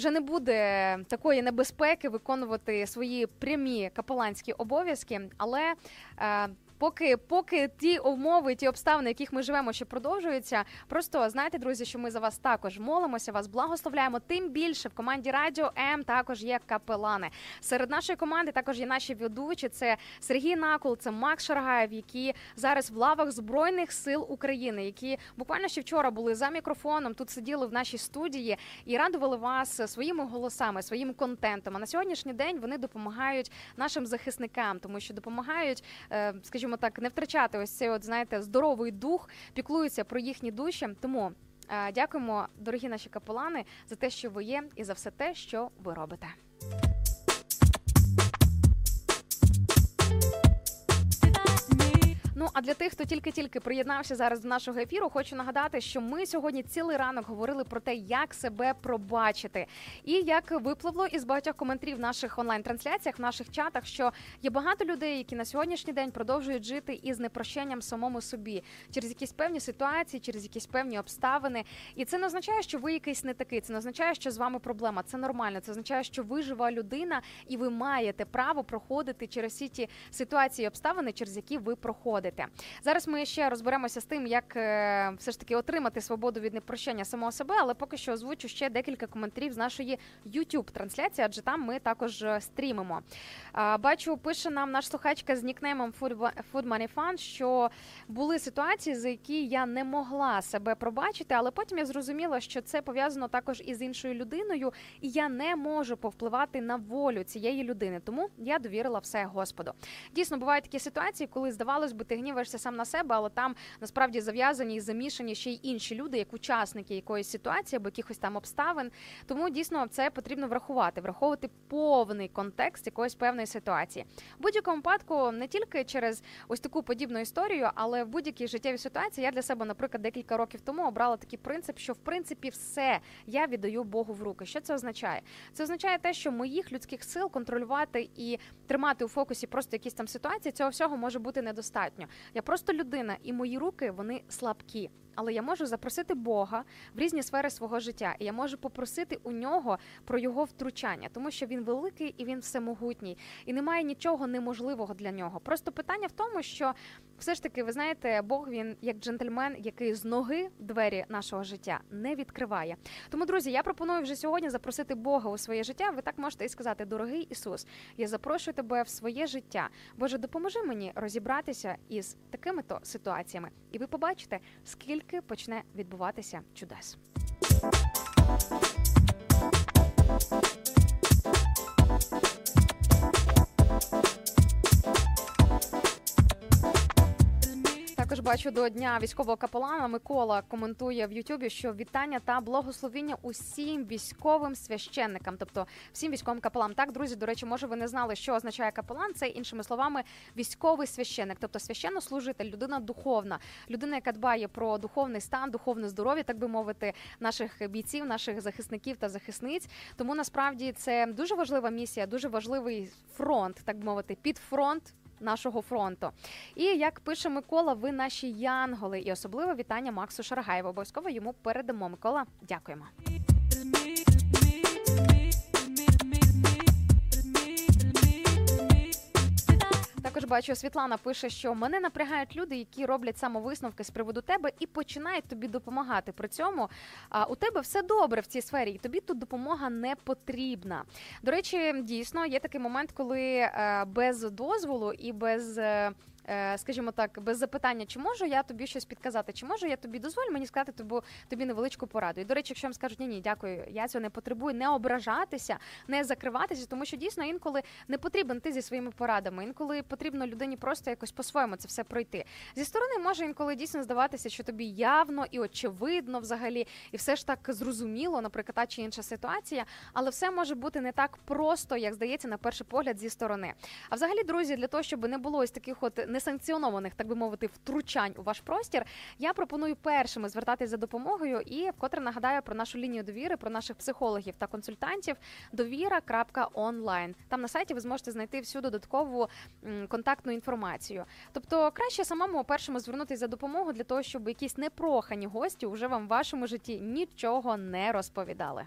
вже не буде такої небезпеки виконувати свої прямі капеланські обов'язки, але е, Поки поки ті умови, ті обставини, в яких ми живемо, ще продовжуються. Просто знайте, друзі, що ми за вас також молимося, вас благословляємо. Тим більше в команді Радіо М також є капелани. Серед нашої команди також є наші ведучі. Це Сергій Накул, це Макс Шаргаєв, які зараз в лавах збройних сил України, які буквально ще вчора були за мікрофоном. Тут сиділи в нашій студії і радували вас своїми голосами, своїм контентом. А на сьогоднішній день вони допомагають нашим захисникам, тому що допомагають, е, скажімо так, не втрачати ось цей, от знаєте, здоровий дух, піклуються про їхні душі. Тому е, дякуємо, дорогі наші капелани, за те, що ви є, і за все те, що ви робите. Ну а для тих, хто тільки-тільки приєднався зараз до нашого ефіру, хочу нагадати, що ми сьогодні цілий ранок говорили про те, як себе пробачити, і як випливло із багатьох коментарів в наших онлайн-трансляціях, в наших чатах, що є багато людей, які на сьогоднішній день продовжують жити із непрощенням самому собі через якісь певні ситуації, через якісь певні обставини. І це не означає, що ви якийсь не такий. Це не означає, що з вами проблема. Це нормально. Це означає, що ви жива людина, і ви маєте право проходити через всі ті ситуації і обставини, через які ви проходите. Зараз ми ще розберемося з тим, як е, все ж таки отримати свободу від непрощення самого себе, але поки що озвучу ще декілька коментарів з нашої youtube трансляції, адже там ми також е, стрімимо. Бачу, пише нам наш слухачка з нікнеймом Food Money Fun, що були ситуації, за які я не могла себе пробачити, але потім я зрозуміла, що це пов'язано також із іншою людиною, і я не можу повпливати на волю цієї людини. Тому я довірила все Господу. Дійсно, бувають такі ситуації, коли здавалось би, ти гніваєшся сам на себе, але там насправді зав'язані і замішані ще й інші люди, як учасники якоїсь ситуації або якихось там обставин. Тому дійсно це потрібно врахувати, враховувати повний контекст якоїсь певної ситуації. В будь-якому випадку не тільки через ось таку подібну історію, але в будь-якій життєвій ситуації я для себе, наприклад, декілька років тому обрала такий принцип, що в принципі все я віддаю Богу в руки. Що це означає? Це означає те, що моїх людських сил контролювати і тримати у фокусі просто якісь там ситуації, цього всього може бути недостатньо. Я просто людина, і мої руки вони слабкі. Але я можу запросити Бога в різні сфери свого життя, і я можу попросити у нього про його втручання, тому що він великий і він всемогутній, і немає нічого неможливого для нього. Просто питання в тому, що все ж таки, ви знаєте, Бог він як джентльмен, який з ноги двері нашого життя не відкриває. Тому, друзі, я пропоную вже сьогодні запросити Бога у своє життя. Ви так можете і сказати, дорогий Ісус, я запрошую тебе в своє життя. Боже, допоможи мені розібратися із такими то ситуаціями, і ви побачите, скільки почне відбуватися чудес. Також бачу до дня військового капелана Микола коментує в Ютубі, що вітання та благословіння усім військовим священникам, тобто всім військовим капелам. Так, друзі, до речі, може, ви не знали, що означає капелан. Це іншими словами військовий священник, тобто священнослужитель, людина духовна, людина, яка дбає про духовний стан, духовне здоров'я, так би мовити, наших бійців, наших захисників та захисниць. Тому насправді це дуже важлива місія, дуже важливий фронт, так би мовити, під фронт нашого фронту. І як пише Микола, ви наші янголи, і особливе вітання Максу Шаргаєву. Обов'язково йому передамо. Микола, дякуємо. Також бачу, Світлана пише, що мене напрягають люди, які роблять самовисновки з приводу тебе і починають тобі допомагати. При цьому а, у тебе все добре в цій сфері, і тобі тут допомога не потрібна. До речі, дійсно є такий момент, коли е, без дозволу і без. Е, Скажімо так, без запитання, чи можу я тобі щось підказати, чи можу я тобі дозволь мені сказати тобі, тобі невеличку пораду. І до речі, якщо вам скажуть ні, ні, дякую, я цього не потребую, не ображатися, не закриватися, тому що дійсно інколи не потрібен ти зі своїми порадами. Інколи потрібно людині просто якось по-своєму це все пройти. Зі сторони може інколи дійсно здаватися, що тобі явно і очевидно взагалі, і все ж так зрозуміло, наприклад, та чи інша ситуація, але все може бути не так просто, як здається, на перший погляд зі сторони. А взагалі, друзі, для того, щоб не було ось таких от несанкціонованих, так би мовити, втручань у ваш простір, я пропоную першими звертатись за допомогою і вкотре нагадаю про нашу лінію довіри, про наших психологів та консультантів довіра.онлайн. Там на сайті ви зможете знайти всю додаткову контактну інформацію. Тобто краще самому першому звернутися за допомогою для того, щоб якісь непрохані гості вже вам в вашому житті нічого не розповідали.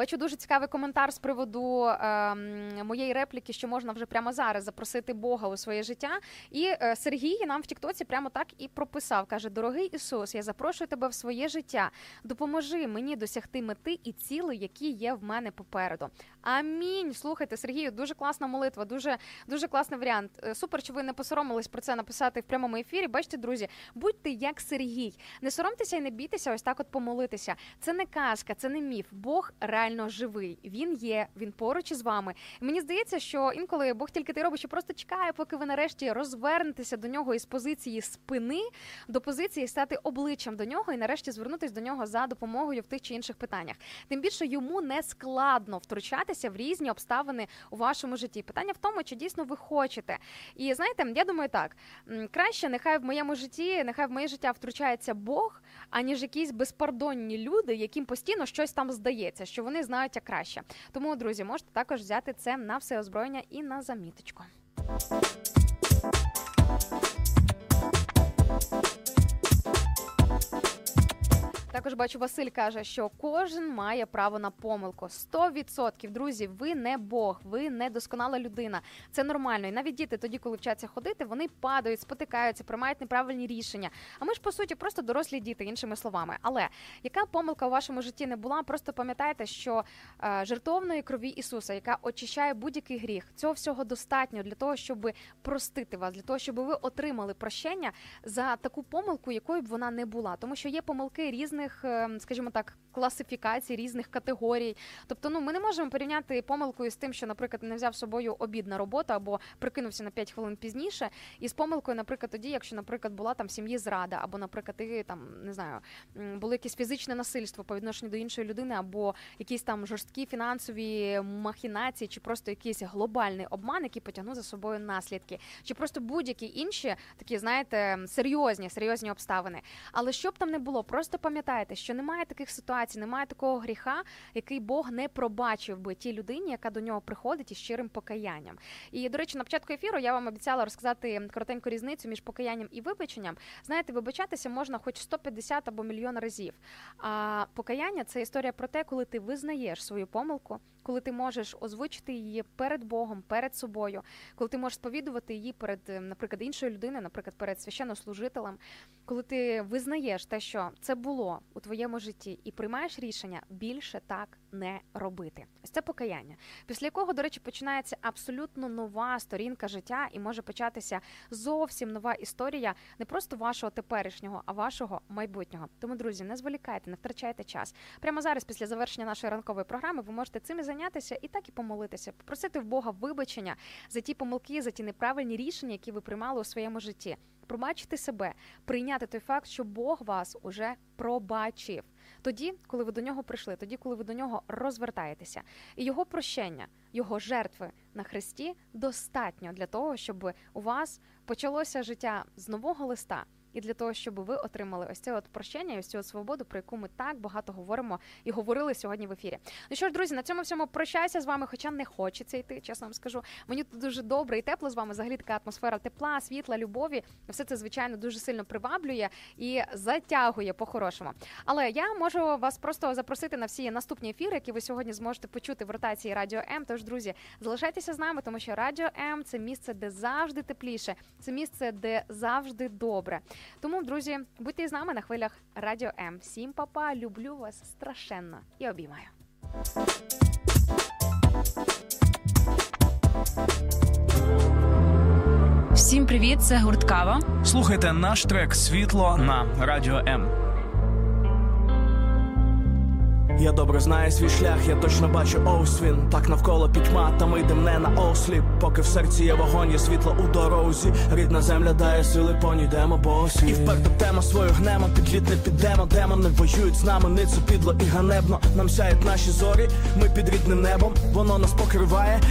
Бачу дуже цікавий коментар з приводу ем, моєї репліки, що можна вже прямо зараз запросити Бога у своє життя. І е, Сергій нам в Тіктоці прямо так і прописав: каже: Дорогий Ісус, я запрошую тебе в своє життя. Допоможи мені досягти мети і цілей, які є в мене попереду. Амінь. Слухайте, Сергію, дуже класна молитва, дуже дуже класний варіант. Е, Супер, що ви не посоромились про це написати в прямому ефірі. Бачите, друзі, будьте як Сергій. Не соромтеся і не бійтеся, ось так от помолитися. Це не казка, це не міф. Бог реально живий. Він є, він поруч із вами. Мені здається, що інколи Бог тільки ти робить, що просто чекає, поки ви нарешті розвернетеся до нього із позиції спини до позиції стати обличчям до нього і нарешті звернутися до нього за допомогою в тих чи інших питаннях. Тим більше йому не складно втручатися в різні обставини у вашому житті. Питання в тому, чи дійсно ви хочете. І знаєте, я думаю, так краще нехай в моєму житті, нехай в моє життя втручається Бог, аніж якісь безпардонні люди, яким постійно щось там здається, що вони знають як краще. Тому, друзі, можете також взяти це на все озброєння і на заміточку. Також бачу, Василь каже, що кожен має право на помилку. 100%, друзі, ви не Бог, ви не досконала людина. Це нормально. І навіть діти, тоді, коли вчаться ходити, вони падають, спотикаються, приймають неправильні рішення. А ми ж по суті просто дорослі діти, іншими словами. Але яка помилка у вашому житті не була? Просто пам'ятайте, що е, жертовної крові Ісуса, яка очищає будь-який гріх, цього всього достатньо для того, щоб простити вас, для того, щоб ви отримали прощення за таку помилку, якою б вона не була, тому що є помилки різних, е, скажімо так, класифікацій, різних категорій. Тобто, ну ми не можемо порівняти помилку із тим, що, наприклад, не взяв з собою обід на роботу або прикинувся на 5 хвилин пізніше, і з помилкою, наприклад, тоді, якщо, наприклад, була там в сім'ї зрада, або, наприклад, і там не знаю, було якесь фізичне насильство по відношенню до іншої людини, або якісь там жорсткі фінансові махінації, чи просто якийсь глобальний обман, який потягнув за собою наслідки, чи просто будь-які інші такі, знаєте, серйозні, серйозні обставини. Але що б там не було, просто пам'ятайте. Пам'ятайте, що немає таких ситуацій, немає такого гріха, який Бог не пробачив би тій людині, яка до нього приходить із щирим покаянням. І до речі, на початку ефіру я вам обіцяла розказати коротеньку різницю між покаянням і вибаченням. Знаєте, вибачатися можна хоч 150 або мільйон разів. А покаяння це історія про те, коли ти визнаєш свою помилку, коли ти можеш озвучити її перед Богом, перед собою, коли ти можеш сповідувати її перед, е, наприклад, іншою людиною, наприклад, перед священнослужителем, коли ти визнаєш те, що це було у твоєму житті, і приймаєш рішення більше так не робити. Ось це покаяння, після якого, до речі, починається абсолютно нова сторінка життя, і може початися зовсім нова історія не просто вашого теперішнього, а вашого майбутнього. Тому, друзі, не зволікайте, не втрачайте час. Прямо зараз, після завершення нашої ранкової програми, ви можете цим і зайнятися і так і помолитися, попросити в Бога вибачення за ті помилки, за ті неправильні рішення, які ви приймали у своєму житті. Пробачити себе, прийняти той факт, що Бог вас уже пробачив. Тоді, коли ви до нього прийшли, тоді, коли ви до нього розвертаєтеся, і його прощення, його жертви на хресті достатньо для того, щоб у вас почалося життя з нового листа. І для того, щоб ви отримали ось це от прощення, і ось цю от свободу, про яку ми так багато говоримо і говорили сьогодні в ефірі. Ну що ж, друзі, на цьому всьому прощаюся з вами, хоча не хочеться йти, чесно вам скажу. Мені тут дуже добре і тепло з вами. Взагалі така атмосфера тепла, світла, любові. Все це звичайно дуже сильно приваблює і затягує по-хорошому. Але я можу вас просто запросити на всі наступні ефіри, які ви сьогодні зможете почути в ротації Радіо М. Тож, друзі, залишайтеся з нами, тому що Радіо М це місце, де завжди тепліше, це місце, де завжди добре. Тому, друзі, будьте з нами на хвилях Радіо М. Всім папа, люблю вас страшенно і обіймаю. Всім привіт, це гурткава. Слухайте наш трек Світло на Радіо М. Я добре знаю свій шлях, я точно бачу ось Так навколо пітьма, та ми йдем не на осліп. Поки в серці є вогонь, є світло у дорозі. Рідна земля дає сили, понідемо босі. І вперто тема свою гнемо, підліт не підемо. Демони воюють з нами, ницу підло і ганебно. Нам сяють наші зорі, ми під рідним небом. Воно нас покриває,